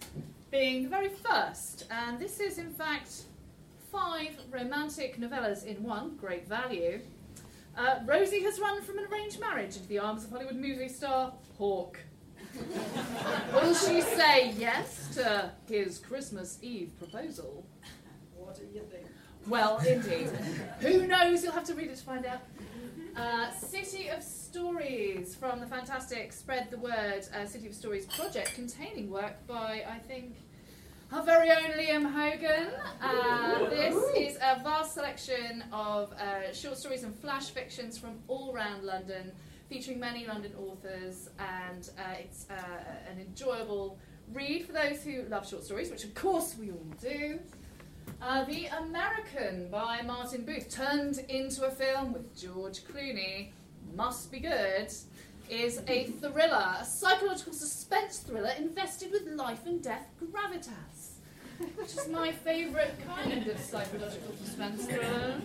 being the very first. And this is, in fact, five romantic novellas in one, great value. Uh, Rosie has run from an arranged marriage into the arms of Hollywood movie star Hawk. <laughs> Will she say yes to his Christmas Eve proposal? What do you think? Well, indeed. <laughs> Who knows? You'll have to read it to find out. Uh, City of Stories from the fantastic Spread the Word uh, City of Stories project, containing work by, I think, our very own Liam Hogan. Uh, this is a vast selection of uh, short stories and flash fictions from all around London, featuring many London authors, and uh, it's uh, an enjoyable read for those who love short stories, which of course we all do. Uh, the American by Martin Booth, turned into a film with George Clooney, must be good, is a thriller, a psychological suspense thriller invested with life and death gravitas, which is my favourite kind of psychological suspense thriller.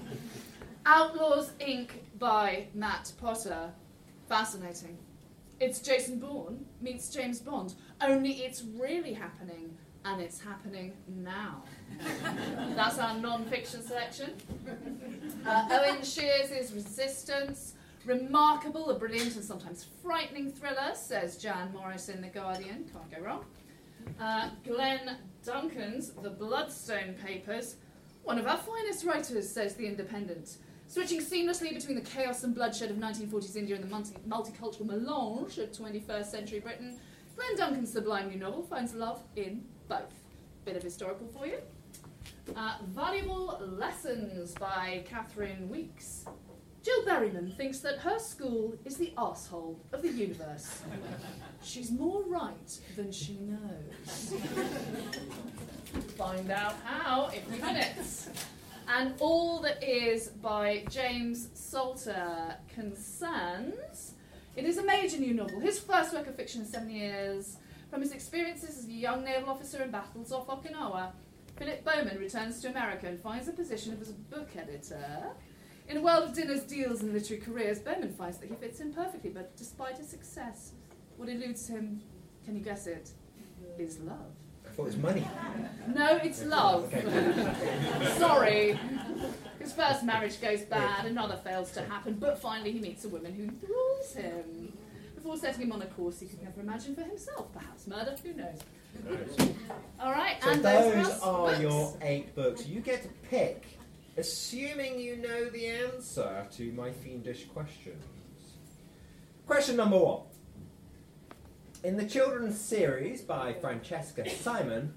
Outlaws Inc. by Matt Potter. Fascinating. It's Jason Bourne meets James Bond, only it's really happening, and it's happening now. That's our non-fiction selection. Uh, Owen Sheers' Resistance. Remarkable, a brilliant and sometimes frightening thriller, says Jan Morris in The Guardian. Can't go wrong. Uh, Glen Duncan's The Bloodstone Papers. One of our finest writers, says The Independent. Switching seamlessly between the chaos and bloodshed of 1940s India and the multi- multicultural melange of 21st century Britain, Glen Duncan's sublime new novel finds love in both. Bit of historical for you. Uh, Valuable Lessons by Catherine Weeks. Jill Berryman thinks that her school is the asshole of the universe. She's more right than she knows. Find out how in a few minutes. And All That Is by James Salter concerns. It is a major new novel, his first work of fiction in seven years. From his experiences as a young naval officer in battles off Okinawa, Philip Bowman returns to America and finds a position as a book editor. In a world of dinners, deals, and literary careers, Bowman finds that he fits in perfectly, but despite his success, what eludes him, can you guess it, is love. I thought it was money. No, it's love. <laughs> Sorry. His first marriage goes bad, another fails to happen, but finally he meets a woman who enthralls him. Before setting him on a course he could never imagine for himself, perhaps murder, who knows. All right, So and those, those are books. your eight books. You get to pick, assuming you know the answer to my fiendish questions. Question number one. In the children's series by Francesca Simon,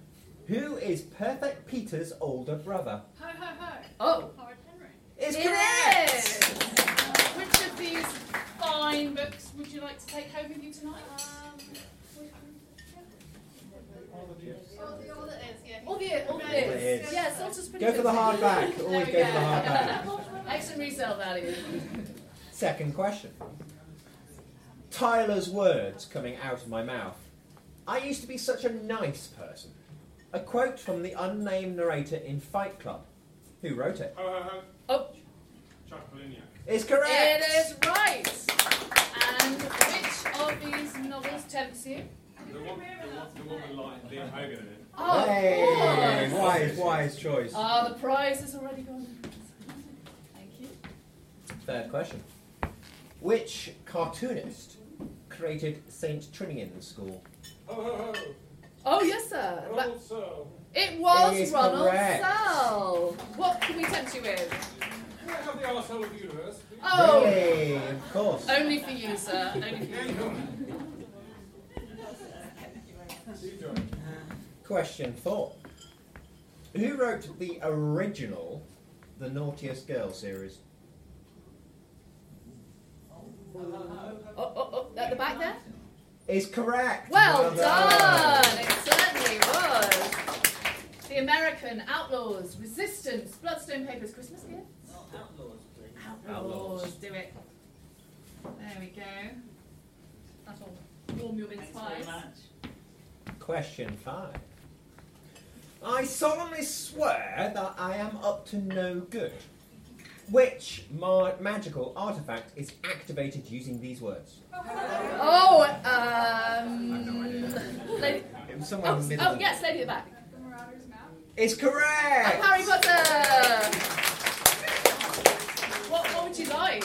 who is Perfect Peter's older brother? Ho ho ho! Oh, Horrid Henry. is It correct. is. Which of these fine books would you like to take home with you tonight? All the all the All the is. Yeah, Salter's pretty Go for the hardback. <laughs> There Always go for the hardback. <laughs> Excellent resale value. Second question. Tyler's words coming out of my mouth. I used to be such a nice person. A quote from the unnamed narrator in Fight Club. Who wrote it? Ho ho ho. Oh. Chuck Palahniuk. Is correct. It is right. And which of these novels tempts you? The one, the one, the one with like Liam Hogan in it. Oh, Hey, course. wise, wise choice. Ah, the prize has already gone. Thank you. Third question. Which cartoonist created St. Trinian's School? Ho ho ho. Oh, yes, sir. Ronald Searle. it was Is Ronald correct. Searle. What can we tempt you with? Can I have the arsehole of the universe? Oh, Really? Of course. only for you, sir. Only for you. you know. Steve Jobs. Question four. Who wrote the original The Naughtiest Girl series? Oh, oh, oh, at the back there? Is correct. Well done! It certainly was. The American Outlaws, Resistance, Bloodstone Papers, Christmas gifts? Outlaws, please. Do it. There we go. That'll warm your mince Thanks very pies. much. Question five. I solemnly swear that I am up to no good. Which ma- magical artifact is activated using these words? Oh, um. I've no idea. Lady, It was somewhere oh, in the middle. oh, yes, Lady at the back. Is correct. Oh, Harry Potter! What, what would you like?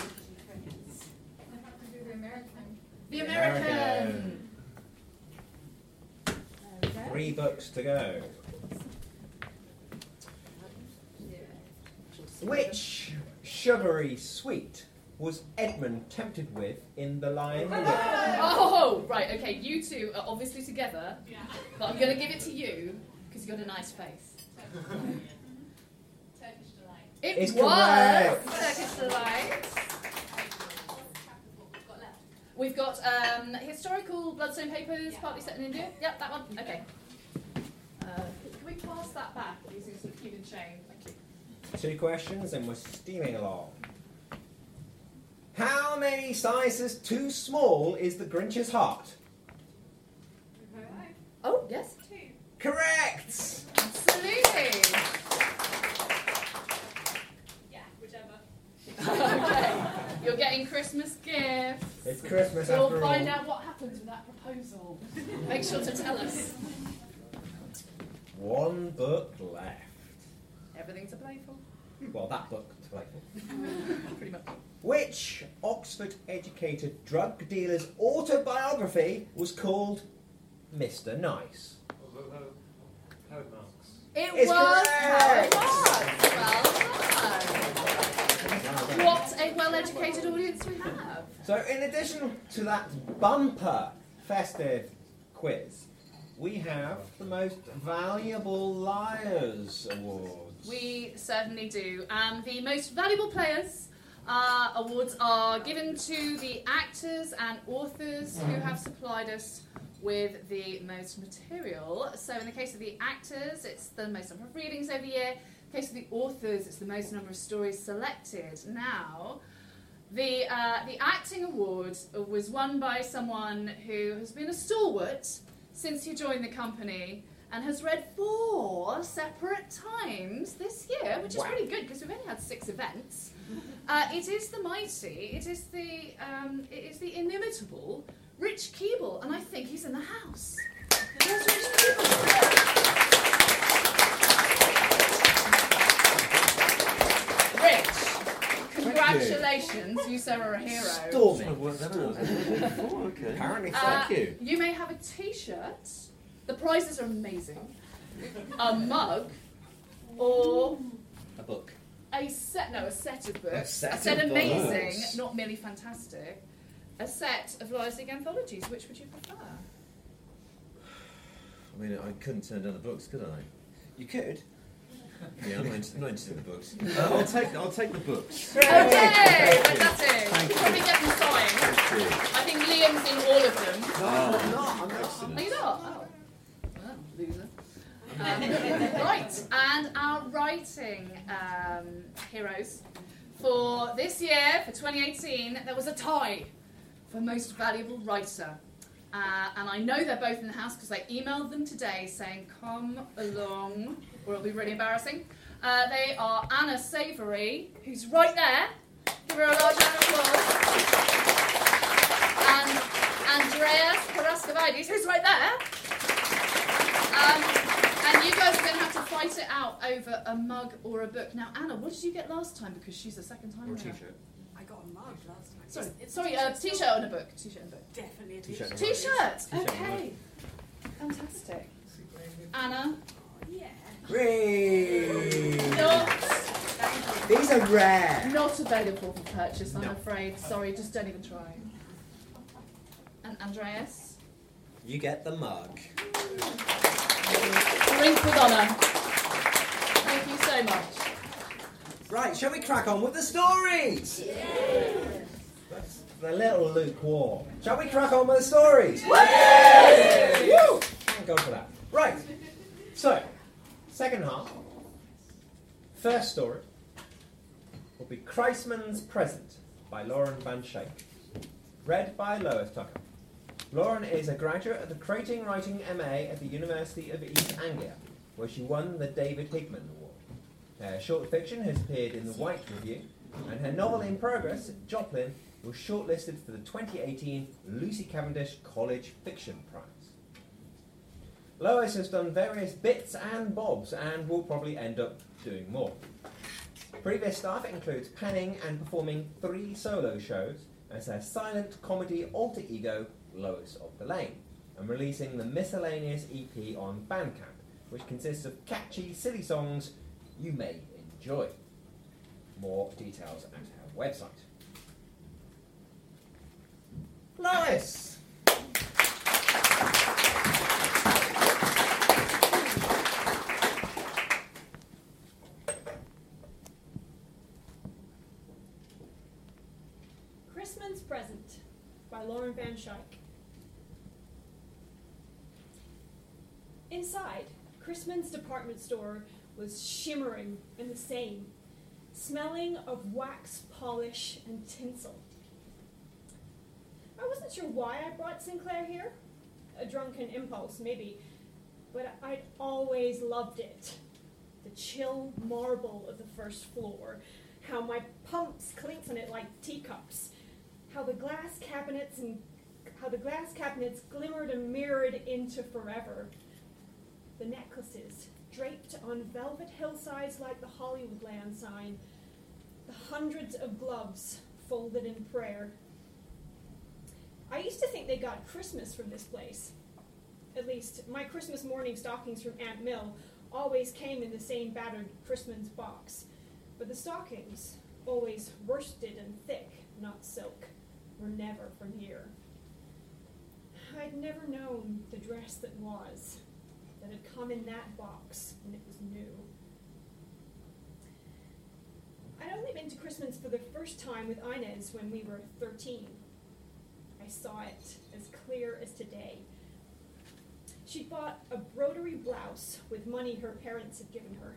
The American. American. There. Three books to go. Which sugary sweet was Edmund tempted with in The Lion and the Witch? Oh, right, okay, you two are obviously together, but I'm going to give it to you because you've got a nice face. <laughs> It It's was correct. Turkish Delight. We've got um, historical bloodstone papers, partly set in India. Yep, that one. Okay. Uh, can we pass that back using sort of Cuban chain? Thank you. Two questions and we're steaming along. How many sizes too small is the Grinch's heart? Oh, yes. Two. Correct! Absolutely. Okay. You're getting Christmas gifts. It's Christmas We'll after find all. out what happens with that proposal. Make sure to tell us. One book left. Everything to play for. Well, that book to play for. Pretty much. Which Oxford educated drug dealer's autobiography was called Mr. Nice? It It's was correct. Marks. Well done. What a well-educated audience we have. So, in addition to that bumper festive quiz, we have the most valuable liars awards. We certainly do. And the most valuable players uh, awards are given to the actors and authors who have supplied us with the most material. So, in the case of the actors, it's the most number of readings over the year. Case of the authors, it's the most number of stories selected. Now, the uh, the acting award was won by someone who has been a stalwart since he joined the company and has read four separate times this year, which is Wow. pretty good because we've only had six events. <laughs> Uh, it is the mighty, it is the um, it is the inimitable Rich Keeble, and I think he's in the house. Where's Rich Keeble? Rich, congratulations, you sir are a hero. Storming. okay. Apparently, Uh, thank you. You may have a T-shirt. The prizes are amazing. A mug, or A book. a set. No, a set of books. A set I said of amazing, books. not merely fantastic. A set of Leipzig anthologies. Which would you prefer? I mean, I couldn't turn down the books, could I? You could. Yeah, I'm not interested, not interested in the books. Uh, <laughs> I'll take I'll take the books. Okay, fantastic. Thank You you. probably get them signed. I think Liam's in all of them. No, I'm not. I'm not. Are you not? Oh. Well, loser. Um, <laughs> right, and our writing um, heroes for this year, for 2018, there was a tie for most valuable writer. Uh, and I know they're both in the house because I emailed them today saying, come along, or it'll be really embarrassing. Uh, they are Anna Savoury, who's right there. Give her a large round of applause. And Andreas Paraskevaides, who's right there. Um, and you guys are going to have to fight it out over a mug or a book. Now, Anna, what did you get last time? Because she's the second time Or a around. t-shirt. I got a mug last time. Sorry, It's- sorry, it's a still- t-shirt and a book. T-shirt and a book. Definitely a T-shirt t-shirt. and a T-shirt. T-shirt and a Okay. Fantastic. Anna, Yeah. Hooray! not Thank you. These are rare. not available for purchase. I'm No. afraid. Sorry, just don't even try. And Andreas, You get the mug. drink with honour. Thank you so much. Right, shall we crack on with the stories? That's a little lukewarm. Shall we crack on with the stories? Woo! Thank God for that. Right. So, second half. First story will be Christman's Present by Lauren Van Schaik. Read by Lois Tucker. Lauren is a graduate of the Creating Writing MA at the University of East Anglia, where she won the David Higham Award. Her short fiction has appeared in the White Review, and her novel in progress, Joplin, was shortlisted for the 2018 Lucy Cavendish College Fiction Prize. Lois has done various bits and bobs and will probably end up doing more. Previous stuff includes panning and performing three solo shows as her silent comedy alter ego, Lois of the Lane, and releasing the miscellaneous EP on Bandcamp, which consists of catchy, silly songs you may enjoy. More details at her website. Lois! Christmas Present Lauren Van Schaik. Inside, Chrisman's department store was shimmering in the same, smelling of wax polish and tinsel. I wasn't sure why I brought Sinclair here. A drunken impulse, maybe, but I'd always loved it. The chill marble of the first floor, how my pumps clinked on it like teacups, how the glass cabinets and how the glass cabinets glimmered and mirrored into forever. The necklaces draped on velvet hillsides like the Hollywoodland sign. The hundreds of gloves folded in prayer. I used to think they got Christmas from this place. At least, my Christmas morning stockings from Aunt Mill always came in the same battered Christmas box. But the stockings, always worsted and thick, not silk, were never from here. I'd never known the dress that was, that had come in that box when it was new. I'd only been to Christmas for the first time with Inez when we were 13. I saw it as clear as today. She'd bought a broderie blouse with money her parents had given her.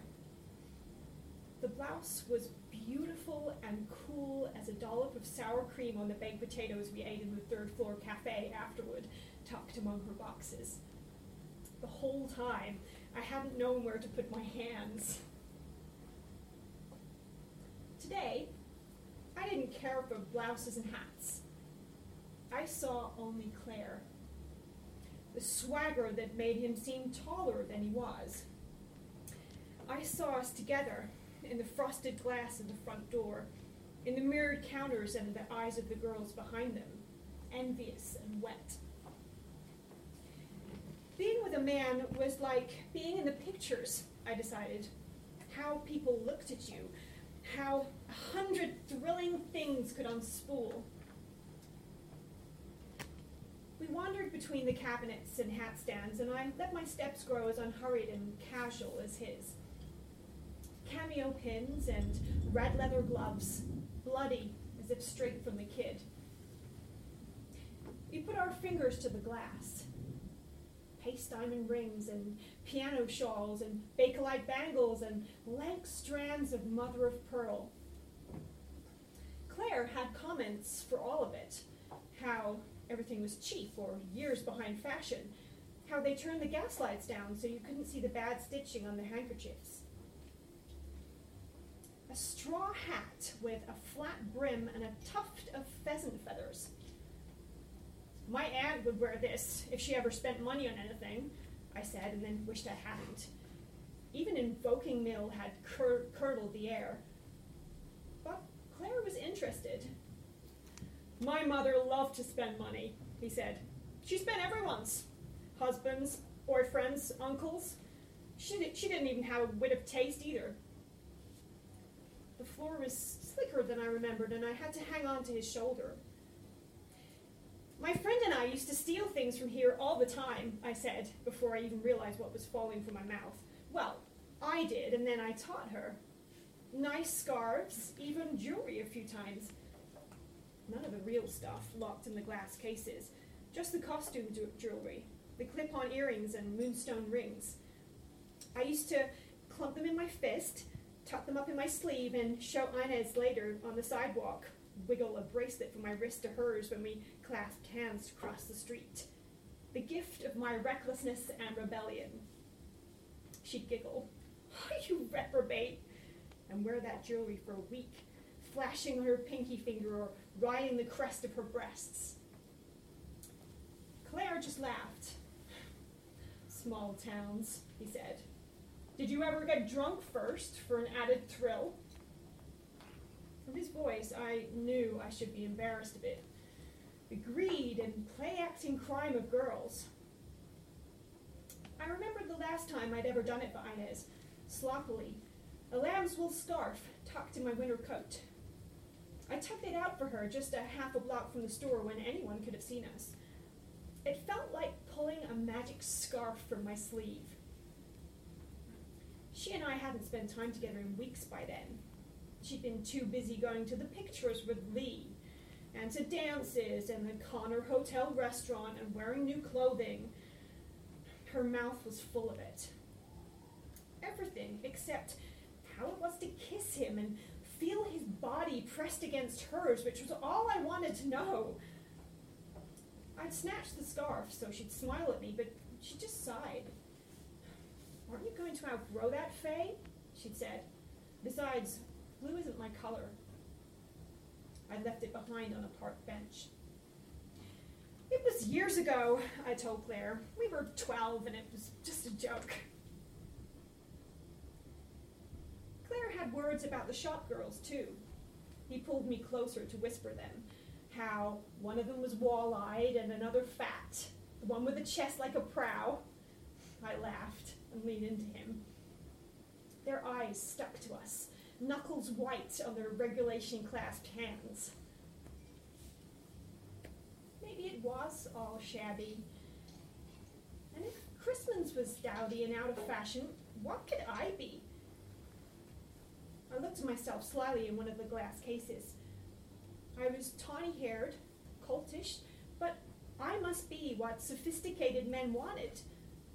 The blouse was beautiful and cool as a dollop of sour cream on the baked potatoes we ate in the third floor cafe afterward, tucked among her boxes. The whole time, I hadn't known where to put my hands. Today, I didn't care for blouses and hats. I saw only Claire. The swagger that made him seem taller than he was. I saw us together in the frosted glass of the front door, in the mirrored counters and the eyes of the girls behind them, envious and wet. Being with a man was like being in the pictures, I decided. How people looked at you, how a hundred thrilling things could unspool. We wandered between the cabinets and hat stands, and I let my steps grow as unhurried and casual as his. Cameo pins and red leather gloves, bloody as if straight from the kid. We put our fingers to the glass. Paste diamond rings and piano shawls and bakelite bangles and lank strands of mother of pearl. Claire had comments for all of it how everything was cheap or years behind fashion, how they turned the gas lights down so you couldn't see the bad stitching on the handkerchiefs. A straw hat with a flat brim and a tuft of pheasant feathers. My aunt would wear this if she ever spent money on anything, I said, and then wished I hadn't. Even invoking mill had cur- curdled the air. But Claire was interested. My mother loved to spend money, he said. She spent everyone's husbands, boyfriends, uncles. She, she didn't even have a bit of taste either. The floor was slicker than I remembered, and I had to hang on to his shoulder. My friend and I used to steal things from here all the time, I said, before I even realized what was falling from my mouth. Well, I did, and then I taught her. Nice scarves, even jewelry a few times. None of the real stuff locked in the glass cases, just the costume ju- jewelry, the clip on earrings and moonstone rings. I used to clump them in my fist, tuck them up in my sleeve, and show Inez later on the sidewalk, wiggle a bracelet from my wrist to hers when we clasped hands to cross the street. The gift of my recklessness and rebellion. She'd giggle, <laughs> You reprobate! and wear that jewelry for a week, flashing on her pinky finger or riding the crest of her breasts. Claire just laughed. Small towns, he said. Did you ever get drunk first for an added thrill? From his voice, I knew I should be embarrassed a bit. The greed and play acting crime of girls. I remembered the last time I'd ever done it for Inez, sloppily, a lamb's wool scarf tucked in my winter coat. I tucked it out for her just a half a block from the store when anyone could have seen us. It felt like pulling a magic scarf from my sleeve. She and I hadn't spent time together in weeks by then. She'd been too busy going to the pictures with Lee, and to dances and the Connor Hotel restaurant and wearing new clothing. Her mouth was full of it. Everything except how it was to kiss him and feel his body pressed against hers, which was all I wanted to know. I'd snatched the scarf so she'd smile at me, but she just sighed. Aren't you going to outgrow that, Faye? She'd said. Besides, blue isn't my color. I left it behind on a park bench. It was years ago, I told Claire. We were 12 and it was just a joke. Claire had words about the shop girls, too. He pulled me closer to whisper them. How one of them was wall eyed and another fat, the one with a chest like a prow. I laughed leaned into him. Their eyes stuck to us, knuckles white on their regulation clasped hands. Maybe it was all shabby. And if Christmas was dowdy and out of fashion, what could I be? I looked at myself slyly in one of the glass cases. I was tawny haired, coltish, but I must be what sophisticated men wanted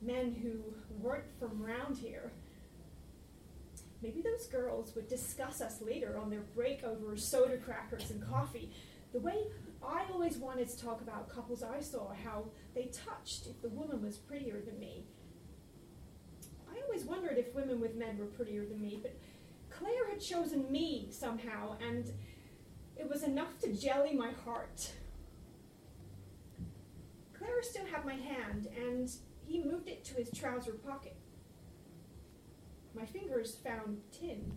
men who weren't from round here. Maybe those girls would discuss us later on their break over soda crackers and coffee, the way I always wanted to talk about couples I saw, how they touched if the woman was prettier than me. I always wondered if women with men were prettier than me, but Claire had chosen me somehow, and it was enough to jelly my heart. Claire still had my hand, and he moved it to his trouser pocket. My fingers found tin,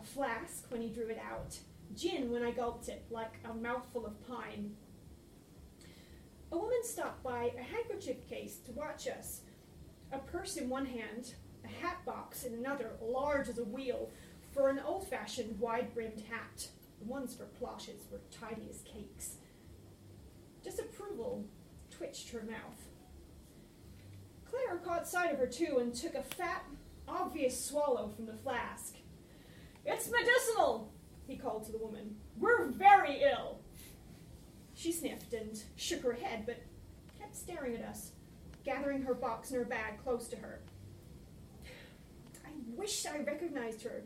a flask when he drew it out, gin when I gulped it like a mouthful of pine. A woman stopped by a handkerchief case to watch us, a purse in one hand, a hat box in another, large as a wheel, for an old fashioned wide brimmed hat. The ones for cloches were tidy as cakes. Disapproval twitched her mouth. Claire caught sight of her too and took a fat, obvious swallow from the flask. It's medicinal, he called to the woman. We're very ill. She sniffed and shook her head, but kept staring at us, gathering her box and her bag close to her. I wished I recognized her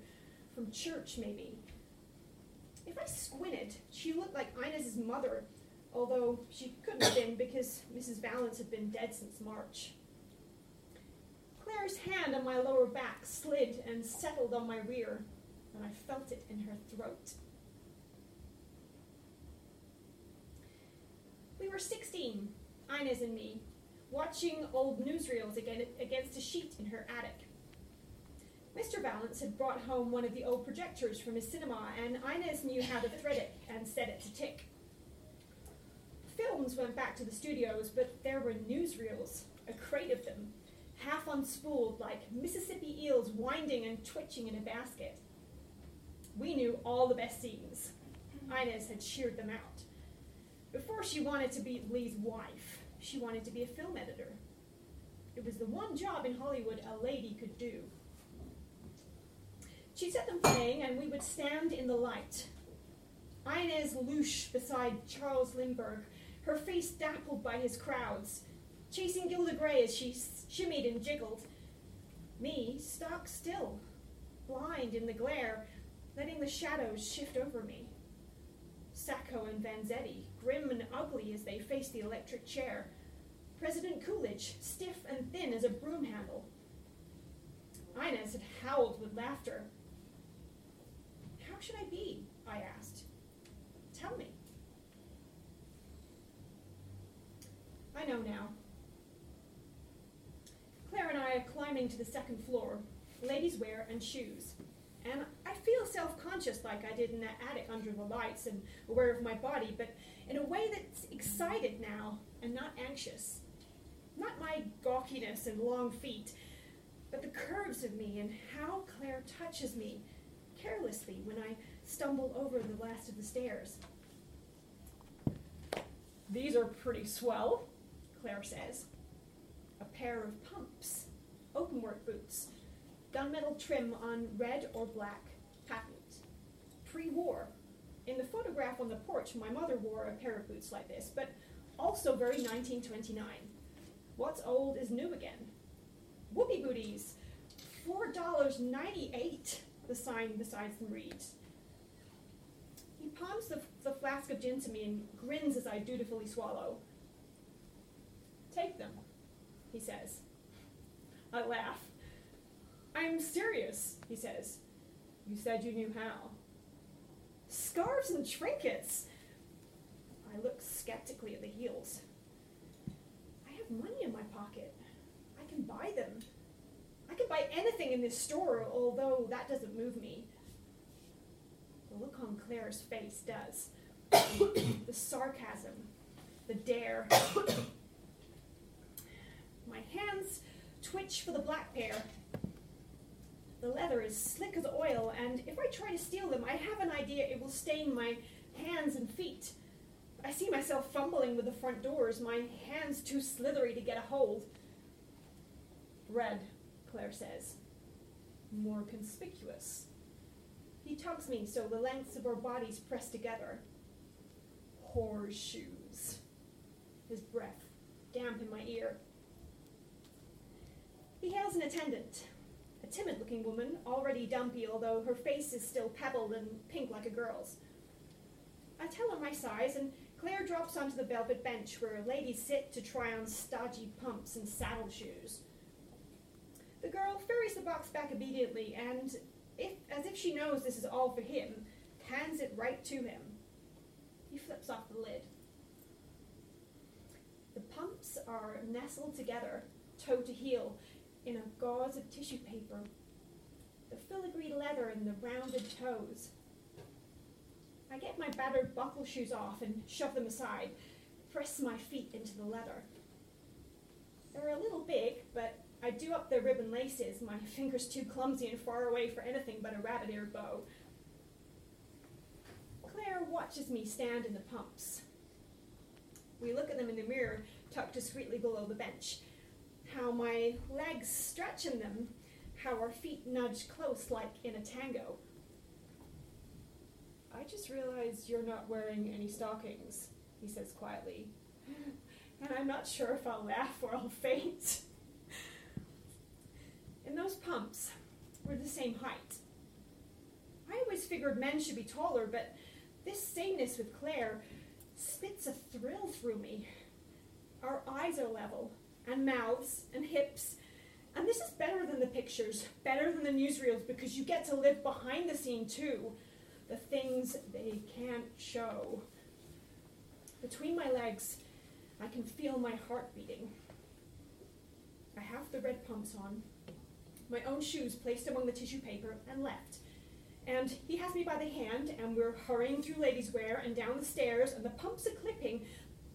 from church, maybe. If I squinted, she looked like Inez's mother, although she couldn't have been because Mrs. Valence had been dead since March. Claire's hand on my lower back slid and settled on my rear, and I felt it in her throat. We were 16, Inez and me, watching old newsreels against a sheet in her attic. Mr. Valence had brought home one of the old projectors from his cinema, and Inez knew how to thread it and set it to tick. Films went back to the studios, but there were newsreels, a crate of them, half unspooled like Mississippi eels winding and twitching in a basket. We knew all the best scenes. Inez had sheared them out. Before she wanted to be Lee's wife, she wanted to be a film editor. It was the one job in Hollywood a lady could do. She'd set them playing, and we would stand in the light. Inez louche beside Charles Lindbergh, her face dappled by his crowds, chasing Gilda Gray as she shimmied and jiggled. Me, stock still, blind in the glare, letting the shadows shift over me. Sacco and Vanzetti, grim and ugly as they faced the electric chair. President Coolidge, stiff and thin as a broom handle. Inez had howled with laughter. How should I be? I asked. Tell me. I know now. Claire and I are climbing to the second floor, ladies' wear and shoes. And I feel self conscious like I did in that attic under the lights and aware of my body, but in a way that's excited now and not anxious. Not my gawkiness and long feet, but the curves of me and how Claire touches me carelessly when I stumble over the last of the stairs. These are pretty swell, Claire says. Pair of pumps, openwork boots, gunmetal trim on red or black, patent. Pre war. In the photograph on the porch, my mother wore a pair of boots like this, but also very 1929. What's old is new again. Whoopie booties, $4.98, the sign beside them reads. He palms the, the flask of gin to me and grins as I dutifully swallow. Take them, he says. I laugh. I'm serious, he says. You said you knew how. Scarves and trinkets. I look skeptically at the heels. I have money in my pocket. I can buy them. I can buy anything in this store, although that doesn't move me. The look on Claire's face does. <coughs> the sarcasm, the dare. My hands twitch for the black pair. The leather is slick as oil, and if I try to steal them, I have an idea it will stain my hands and feet. I see myself fumbling with the front doors, my hands too slithery to get a hold. Red, Claire says. More conspicuous. He tugs me so the lengths of our bodies press together. Horseshoes. His breath, damp in my ear. He hails an attendant, a timid looking woman, already dumpy, although her face is still pebbled and pink like a girl's. I tell her my size, and Claire drops onto the velvet bench where ladies sit to try on stodgy pumps and saddle shoes. The girl ferries the box back obediently, and, if, as if she knows this is all for him, hands it right to him. He flips off the lid. The pumps are nestled together, toe to heel, in a gauze of tissue paper. The filigree leather and the rounded toes. I get my battered buckle shoes off and shove them aside, press my feet into the leather. They're a little big, but I do up their ribbon laces, my <laughs> fingers too clumsy and far away for anything but a rabbit ear bow. Claire watches me stand in the pumps. We look at them in the mirror, tucked discreetly below the bench. How my legs stretch in them, how our feet nudge close like in a tango. I just realized you're not wearing any stockings, he says quietly. And I'm not sure if I'll laugh or I'll faint. And those pumps were the same height. I always figured men should be taller, but this sameness with Claire spits a thrill through me. Our eyes are level, and mouths, and hips. And this is better than the pictures, better than the newsreels, because you get to live behind the scene too. The things they can't show. Between my legs, I can feel my heart beating. I have the red pumps on, my own shoes placed among the tissue paper, and left. And he has me by the hand, and we're hurrying through ladies' wear and down the stairs, and the pumps are clipping,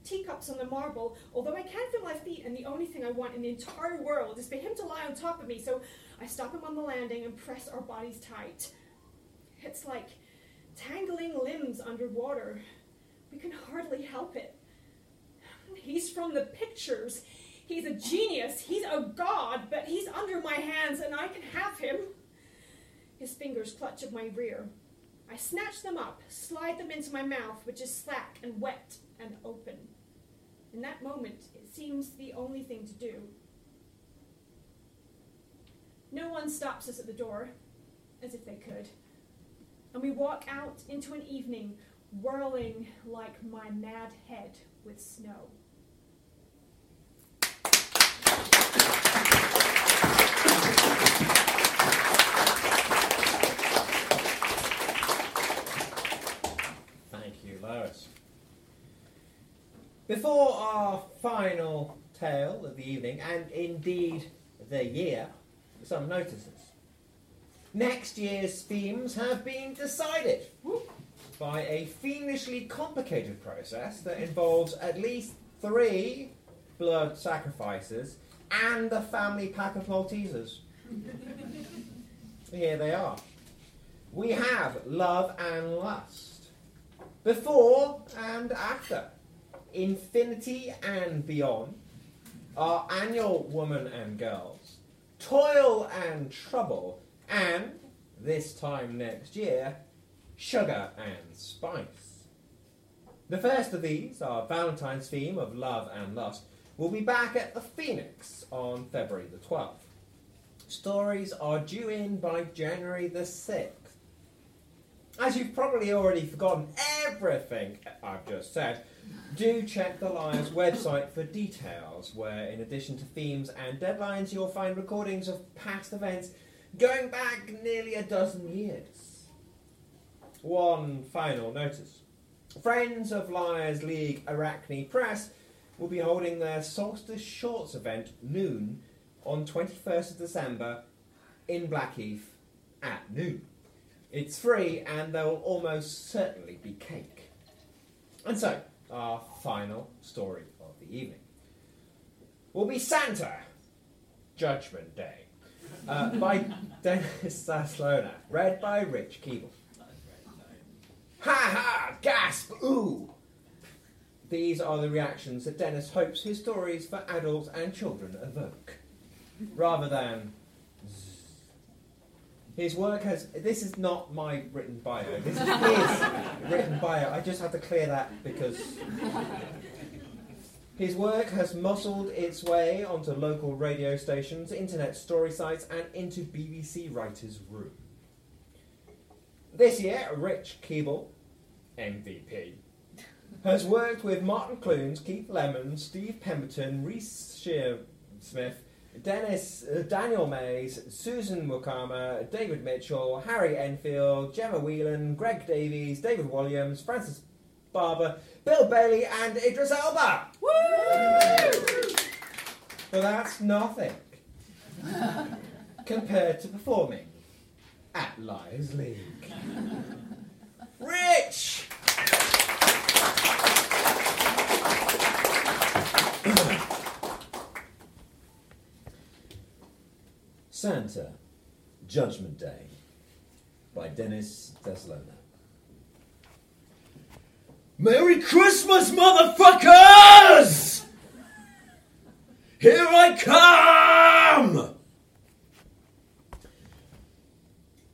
teacups on the marble, although I can't feel my feet, and the only thing I want in the entire world is for him to lie on top of me, so I stop him on the landing and press our bodies tight. It's like tangling limbs underwater. We can hardly help it. He's from the pictures. He's a genius. He's a god, but he's under my hands, and I can have him. His fingers clutch at my rear. I snatch them up, slide them into my mouth, which is slack and wet and open. In that moment, it seems the only thing to do. No one stops us at the door, as if they could. And we walk out into an evening whirling like my mad head with snow. Thank you, Lois. Before our final tale of the evening, and indeed the year, some notices. Next year's themes have been decided by a fiendishly complicated process that involves at least three blood sacrifices and a family pack of Maltesers. Here they are. We have love and lust, before and after, infinity and beyond, our annual woman and girls, toil and trouble, and this time next year, sugar and spice. The first of these, our Valentine's theme of love and lust, will be back at the Phoenix on February the 12th. Stories are due in by January the 6th. As you've probably already forgotten everything I've just said, do check the Liars website for details, where in addition to themes and deadlines, you'll find recordings of past events going back nearly a dozen years. One final notice. Friends of Liars League Arachne Press will be holding their Solstice Shorts event noon on 21st of December in Blackheath at noon. It's free and there will almost certainly be cake. And so, our final story of the evening will be Santa Judgment Day uh, by <laughs> Dennis Saslona, read by Rich Keeble. Ha ha! Gasp! Ooh! These are the reactions that Dennis hopes his stories for adults and children evoke, rather than. His work has. This is not my written bio. This is <laughs> his written bio. I just have to clear that because. His work has muscled its way onto local radio stations, internet story sites, and into BBC writers' room. This year, Rich Keeble, MVP, has worked with Martin Clunes, Keith Lemon, Steve Pemberton, Reece Shearsmith, Dennis, uh, Daniel Mays, Susan Wokoma, David Mitchell, Harry Enfield, Gemma Whelan, Greg Davies, David Walliams, Frances Barber, Bill Bailey, and Idris Elba. Woo! But that's nothing compared to performing at Liars League. <laughs> Rich! Santa, Judgment Day by Dennis Deslona. Merry Christmas, motherfuckers! Here I come!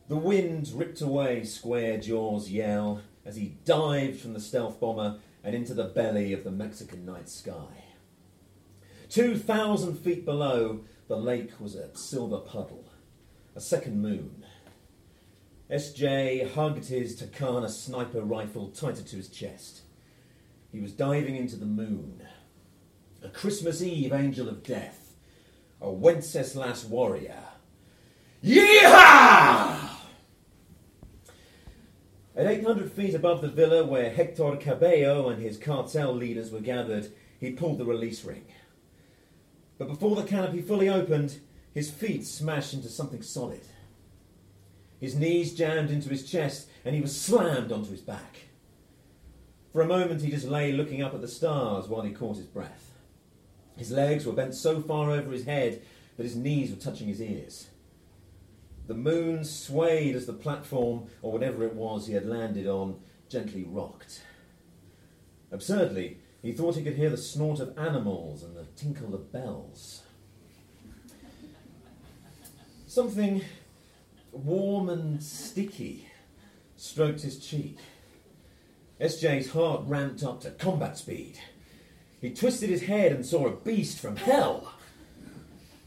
The wind ripped away Square Jaw's yell as he dived from the stealth bomber and into the belly of the Mexican night sky. Two thousand feet below, the lake was a silver puddle, a second moon. SJ hugged his Takana sniper rifle tighter to his chest. He was diving into the moon. A Christmas Eve angel of death. A Wenceslas warrior. Yeehaw! At 800 feet above the villa where Hector Cabello and his cartel leaders were gathered, he pulled the release ring. But before the canopy fully opened, his feet smashed into something solid. His knees jammed into his chest, and he was slammed onto his back. For a moment, he just lay looking up at the stars while he caught his breath. His legs were bent so far over his head that his knees were touching his ears. The moon swayed as the platform, or whatever it was he had landed on, gently rocked. Absurdly, he thought he could hear the snort of animals and the tinkle of bells. Something warm and sticky stroked his cheek. SJ's heart ramped up to combat speed. He twisted his head and saw a beast from hell.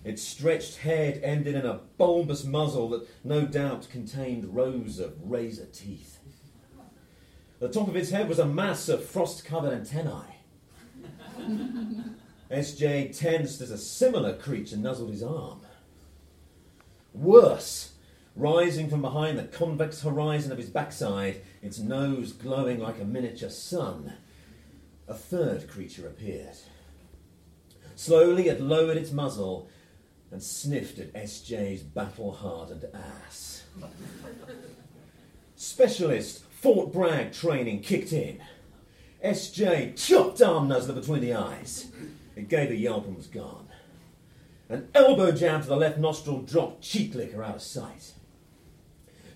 Its stretched head ended in a bulbous muzzle that no doubt contained rows of razor teeth. The top of its head was a mass of frost covered antennae. SJ tensed as a similar creature nuzzled his arm. Worse, rising from behind the convex horizon of his backside, its nose glowing like a miniature sun, a third creature appeared. Slowly it lowered its muzzle and sniffed at SJ's battle hardened ass. Specialist Fort Bragg training kicked in. SJ chopped arm nuzzler between the eyes. It gave a yelp and was gone. An elbow jab to the left nostril dropped cheek licker out of sight.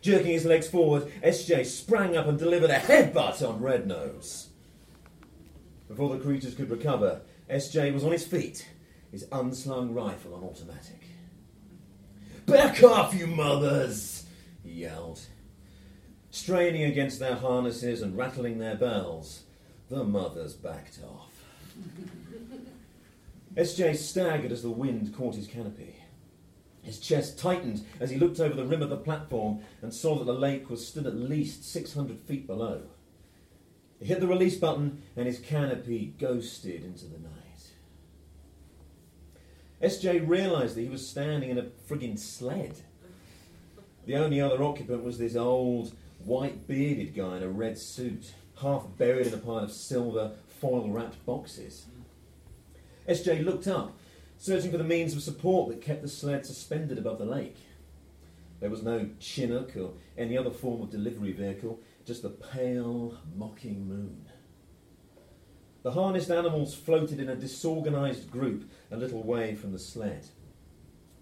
Jerking his legs forward, SJ sprang up and delivered a headbutt on Red Nose. Before the creatures could recover, SJ was on his feet, his unslung rifle on automatic. Back off, you mothers! he yelled. Straining against their harnesses and rattling their bells, the mothers backed off. <laughs> SJ staggered as the wind caught his canopy. His chest tightened as he looked over the rim of the platform and saw that the lake was still at least 600 feet below. He hit the release button and his canopy ghosted into the night. SJ realised that he was standing in a friggin' sled. The only other occupant was this old, white bearded guy in a red suit, half buried in a pile of silver, foil wrapped boxes. SJ looked up, searching for the means of support that kept the sled suspended above the lake. There was no Chinook or any other form of delivery vehicle, just the pale, mocking moon. The harnessed animals floated in a disorganized group a little way from the sled.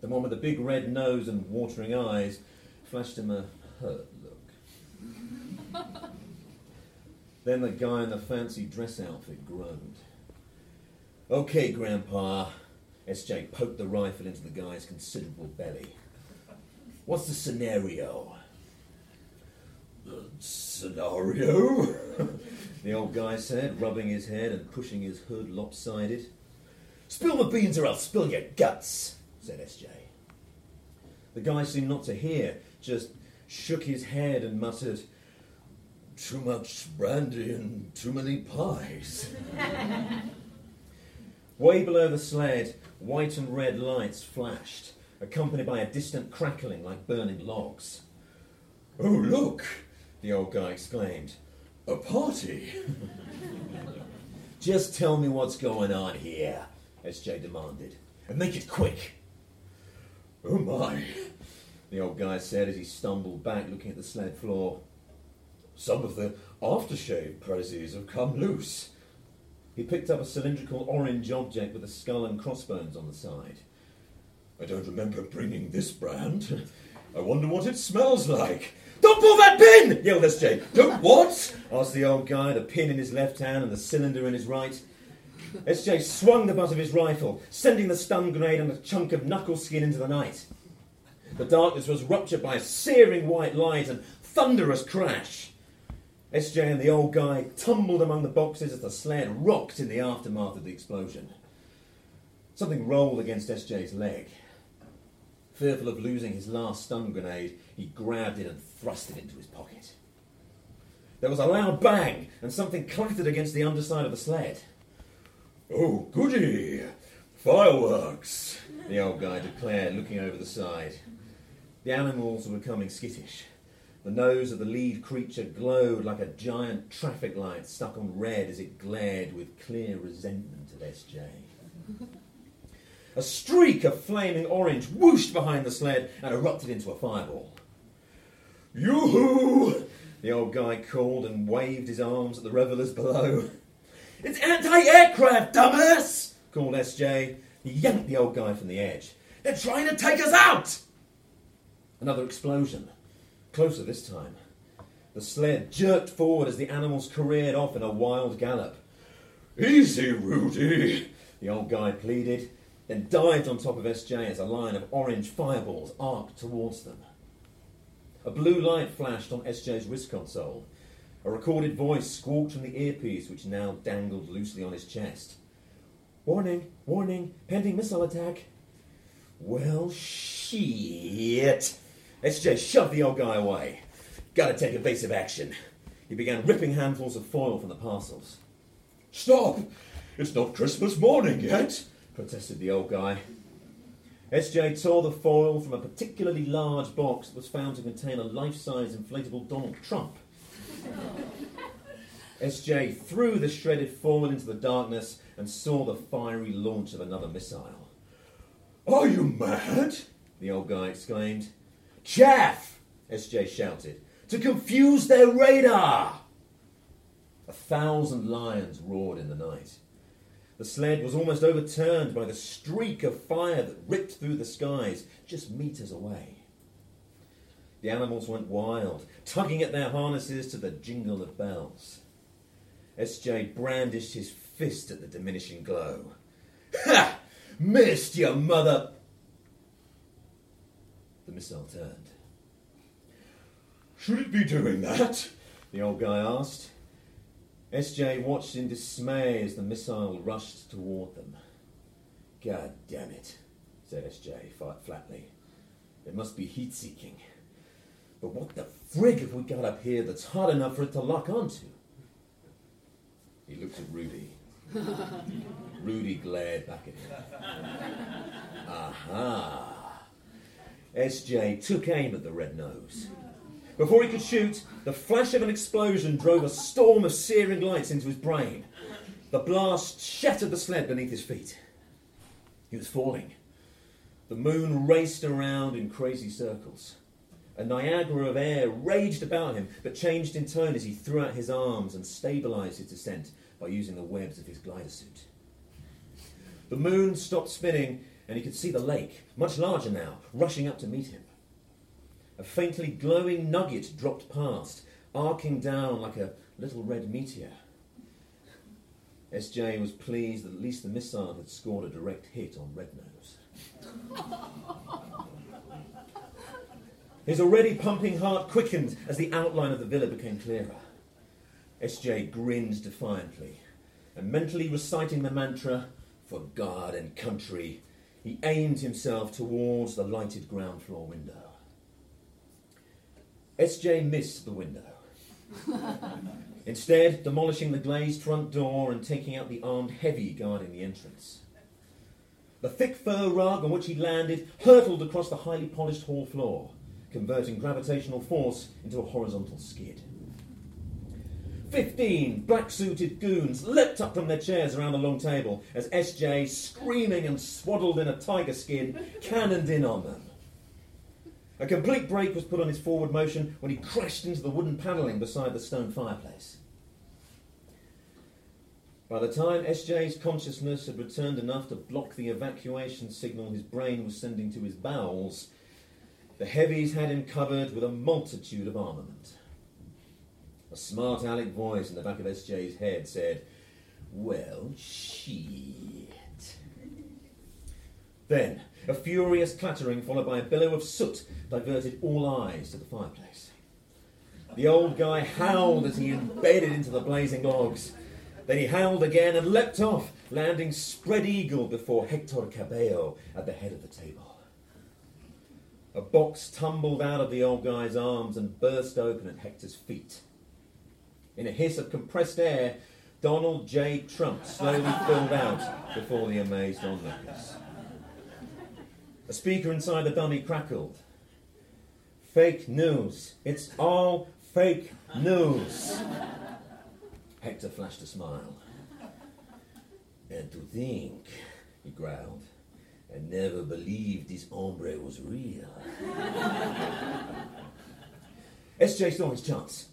The one with the big red nose and watering eyes flashed him a hurt look. <laughs> then the guy in the fancy dress outfit groaned. Okay, Grandpa. SJ poked the rifle into the guy's considerable belly. What's the scenario? The scenario? <laughs> the old guy said, rubbing his head and pushing his hood lopsided. Spill the beans or I'll spill your guts, said SJ. The guy seemed not to hear, just shook his head and muttered, Too much brandy and too many pies. <laughs> Way below the sled, white and red lights flashed, accompanied by a distant crackling like burning logs. Oh, look! the old guy exclaimed. A party! <laughs> Just tell me what's going on here, SJ demanded, and make it quick. Oh my, the old guy said as he stumbled back looking at the sled floor. Some of the aftershave prezzies have come loose. He picked up a cylindrical orange object with a skull and crossbones on the side. I don't remember bringing this brand. I wonder what it smells like. Don't pull that pin! yelled SJ. Don't what? asked the old guy, the pin in his left hand and the cylinder in his right. SJ swung the butt of his rifle, sending the stun grenade and a chunk of knuckle skin into the night. The darkness was ruptured by a searing white light and thunderous crash. SJ and the old guy tumbled among the boxes as the sled rocked in the aftermath of the explosion. Something rolled against SJ's leg. Fearful of losing his last stun grenade, he grabbed it and thrust it into his pocket. There was a loud bang, and something clattered against the underside of the sled. Oh, goody! Fireworks! The old guy declared, looking over the side. The animals were becoming skittish. The nose of the lead creature glowed like a giant traffic light stuck on red as it glared with clear resentment at SJ. A streak of flaming orange whooshed behind the sled and erupted into a fireball. Yoo-hoo! The old guy called and waved his arms at the revelers below. It's anti-aircraft, dumbass! called SJ. He yanked the old guy from the edge. They're trying to take us out! Another explosion. Closer this time. The sled jerked forward as the animals careered off in a wild gallop. Easy, Rudy, the old guy pleaded, then dived on top of SJ as a line of orange fireballs arced towards them. A blue light flashed on SJ's wrist console. A recorded voice squawked from the earpiece, which now dangled loosely on his chest. Warning, warning, pending missile attack. Well, shit. SJ shoved the old guy away. Gotta take evasive action. He began ripping handfuls of foil from the parcels. Stop! It's not Christmas morning yet, protested the old guy. SJ tore the foil from a particularly large box that was found to contain a life size inflatable Donald Trump. <laughs> SJ threw the shredded foil into the darkness and saw the fiery launch of another missile. Are you mad? The old guy exclaimed. Chaff! SJ shouted. To confuse their radar! A thousand lions roared in the night. The sled was almost overturned by the streak of fire that ripped through the skies just meters away. The animals went wild, tugging at their harnesses to the jingle of bells. SJ brandished his fist at the diminishing glow. Ha! Missed, your mother! The missile turned. Should it be doing that? The old guy asked. SJ watched in dismay as the missile rushed toward them. God damn it, said SJ flatly. It must be heat seeking. But what the frig have we got up here that's hot enough for it to lock onto? He looked at Rudy. <laughs> Rudy glared back at him. Aha! SJ took aim at the red nose. Before he could shoot, the flash of an explosion drove a storm of searing lights into his brain. The blast shattered the sled beneath his feet. He was falling. The moon raced around in crazy circles. A Niagara of air raged about him, but changed in tone as he threw out his arms and stabilized his descent by using the webs of his glider suit. The moon stopped spinning, and he could see the lake, much larger now, rushing up to meet him. A faintly glowing nugget dropped past, arcing down like a little red meteor. SJ was pleased that at least the missile had scored a direct hit on Red Nose. His already pumping heart quickened as the outline of the villa became clearer. SJ grinned defiantly, and mentally reciting the mantra, for God and country, he aimed himself towards the lighted ground floor window. SJ missed the window. <laughs> Instead, demolishing the glazed front door and taking out the armed heavy guarding the entrance. The thick fur rug on which he landed hurtled across the highly polished hall floor, converting gravitational force into a horizontal skid. Fifteen black suited goons leapt up from their chairs around the long table as SJ, screaming and swaddled in a tiger skin, <laughs> cannoned in on them. A complete brake was put on his forward motion when he crashed into the wooden panelling beside the stone fireplace. By the time SJ's consciousness had returned enough to block the evacuation signal his brain was sending to his bowels, the heavies had him covered with a multitude of armament. A smart aleck voice in the back of SJ's head said, Well, shit. Then, A furious clattering, followed by a billow of soot, diverted all eyes to the fireplace. The old guy howled as he embedded into the blazing logs. Then he howled again and leapt off, landing spread eagle before Hector Cabello at the head of the table. A box tumbled out of the old guy's arms and burst open at Hector's feet. In a hiss of compressed air, Donald J. Trump slowly filled out before the amazed onlookers. A speaker inside the dummy crackled. Fake news. It's all fake news. Hector flashed a smile. And to think, he growled, I never believed this hombre was real. SJ saw his chance.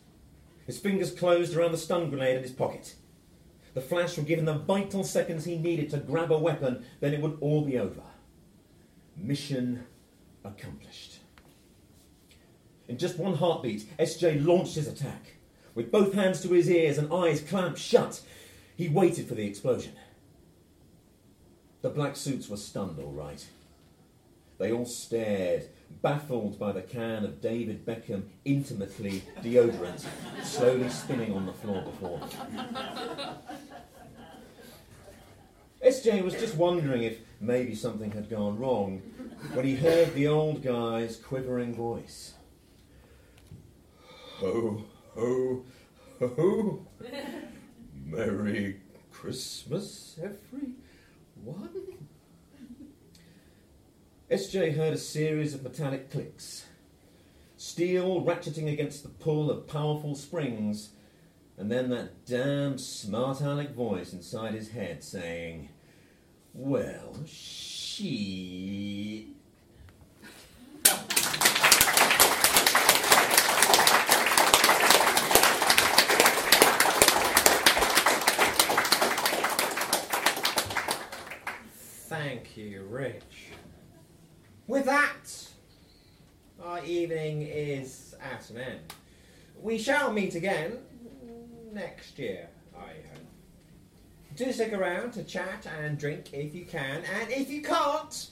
His fingers closed around the stun grenade in his pocket. The flash would give him the vital seconds he needed to grab a weapon, then it would all be over. Mission accomplished. In just one heartbeat, SJ launched his attack. With both hands to his ears and eyes clamped shut, he waited for the explosion. The black suits were stunned, all right. They all stared, baffled by the can of David Beckham intimately deodorant slowly spinning on the floor before them. SJ was just wondering if maybe something had gone wrong when he heard the old guy's quivering voice. Ho, ho, ho. Merry Christmas, everyone. SJ heard a series of metallic clicks, steel ratcheting against the pull of powerful springs, and then that damn smart aleck voice inside his head saying, Well, she. Thank you, Rich. With that, our evening is at an end. We shall meet again next year, I hope. Do stick around to chat and drink if you can, and if you can't,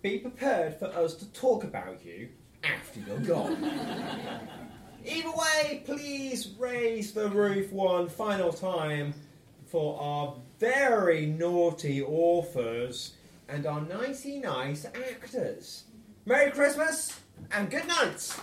be prepared for us to talk about you after you're gone. <laughs> Either way, please raise the roof one final time for our very naughty authors and our nicey nice actors. Merry Christmas and good night.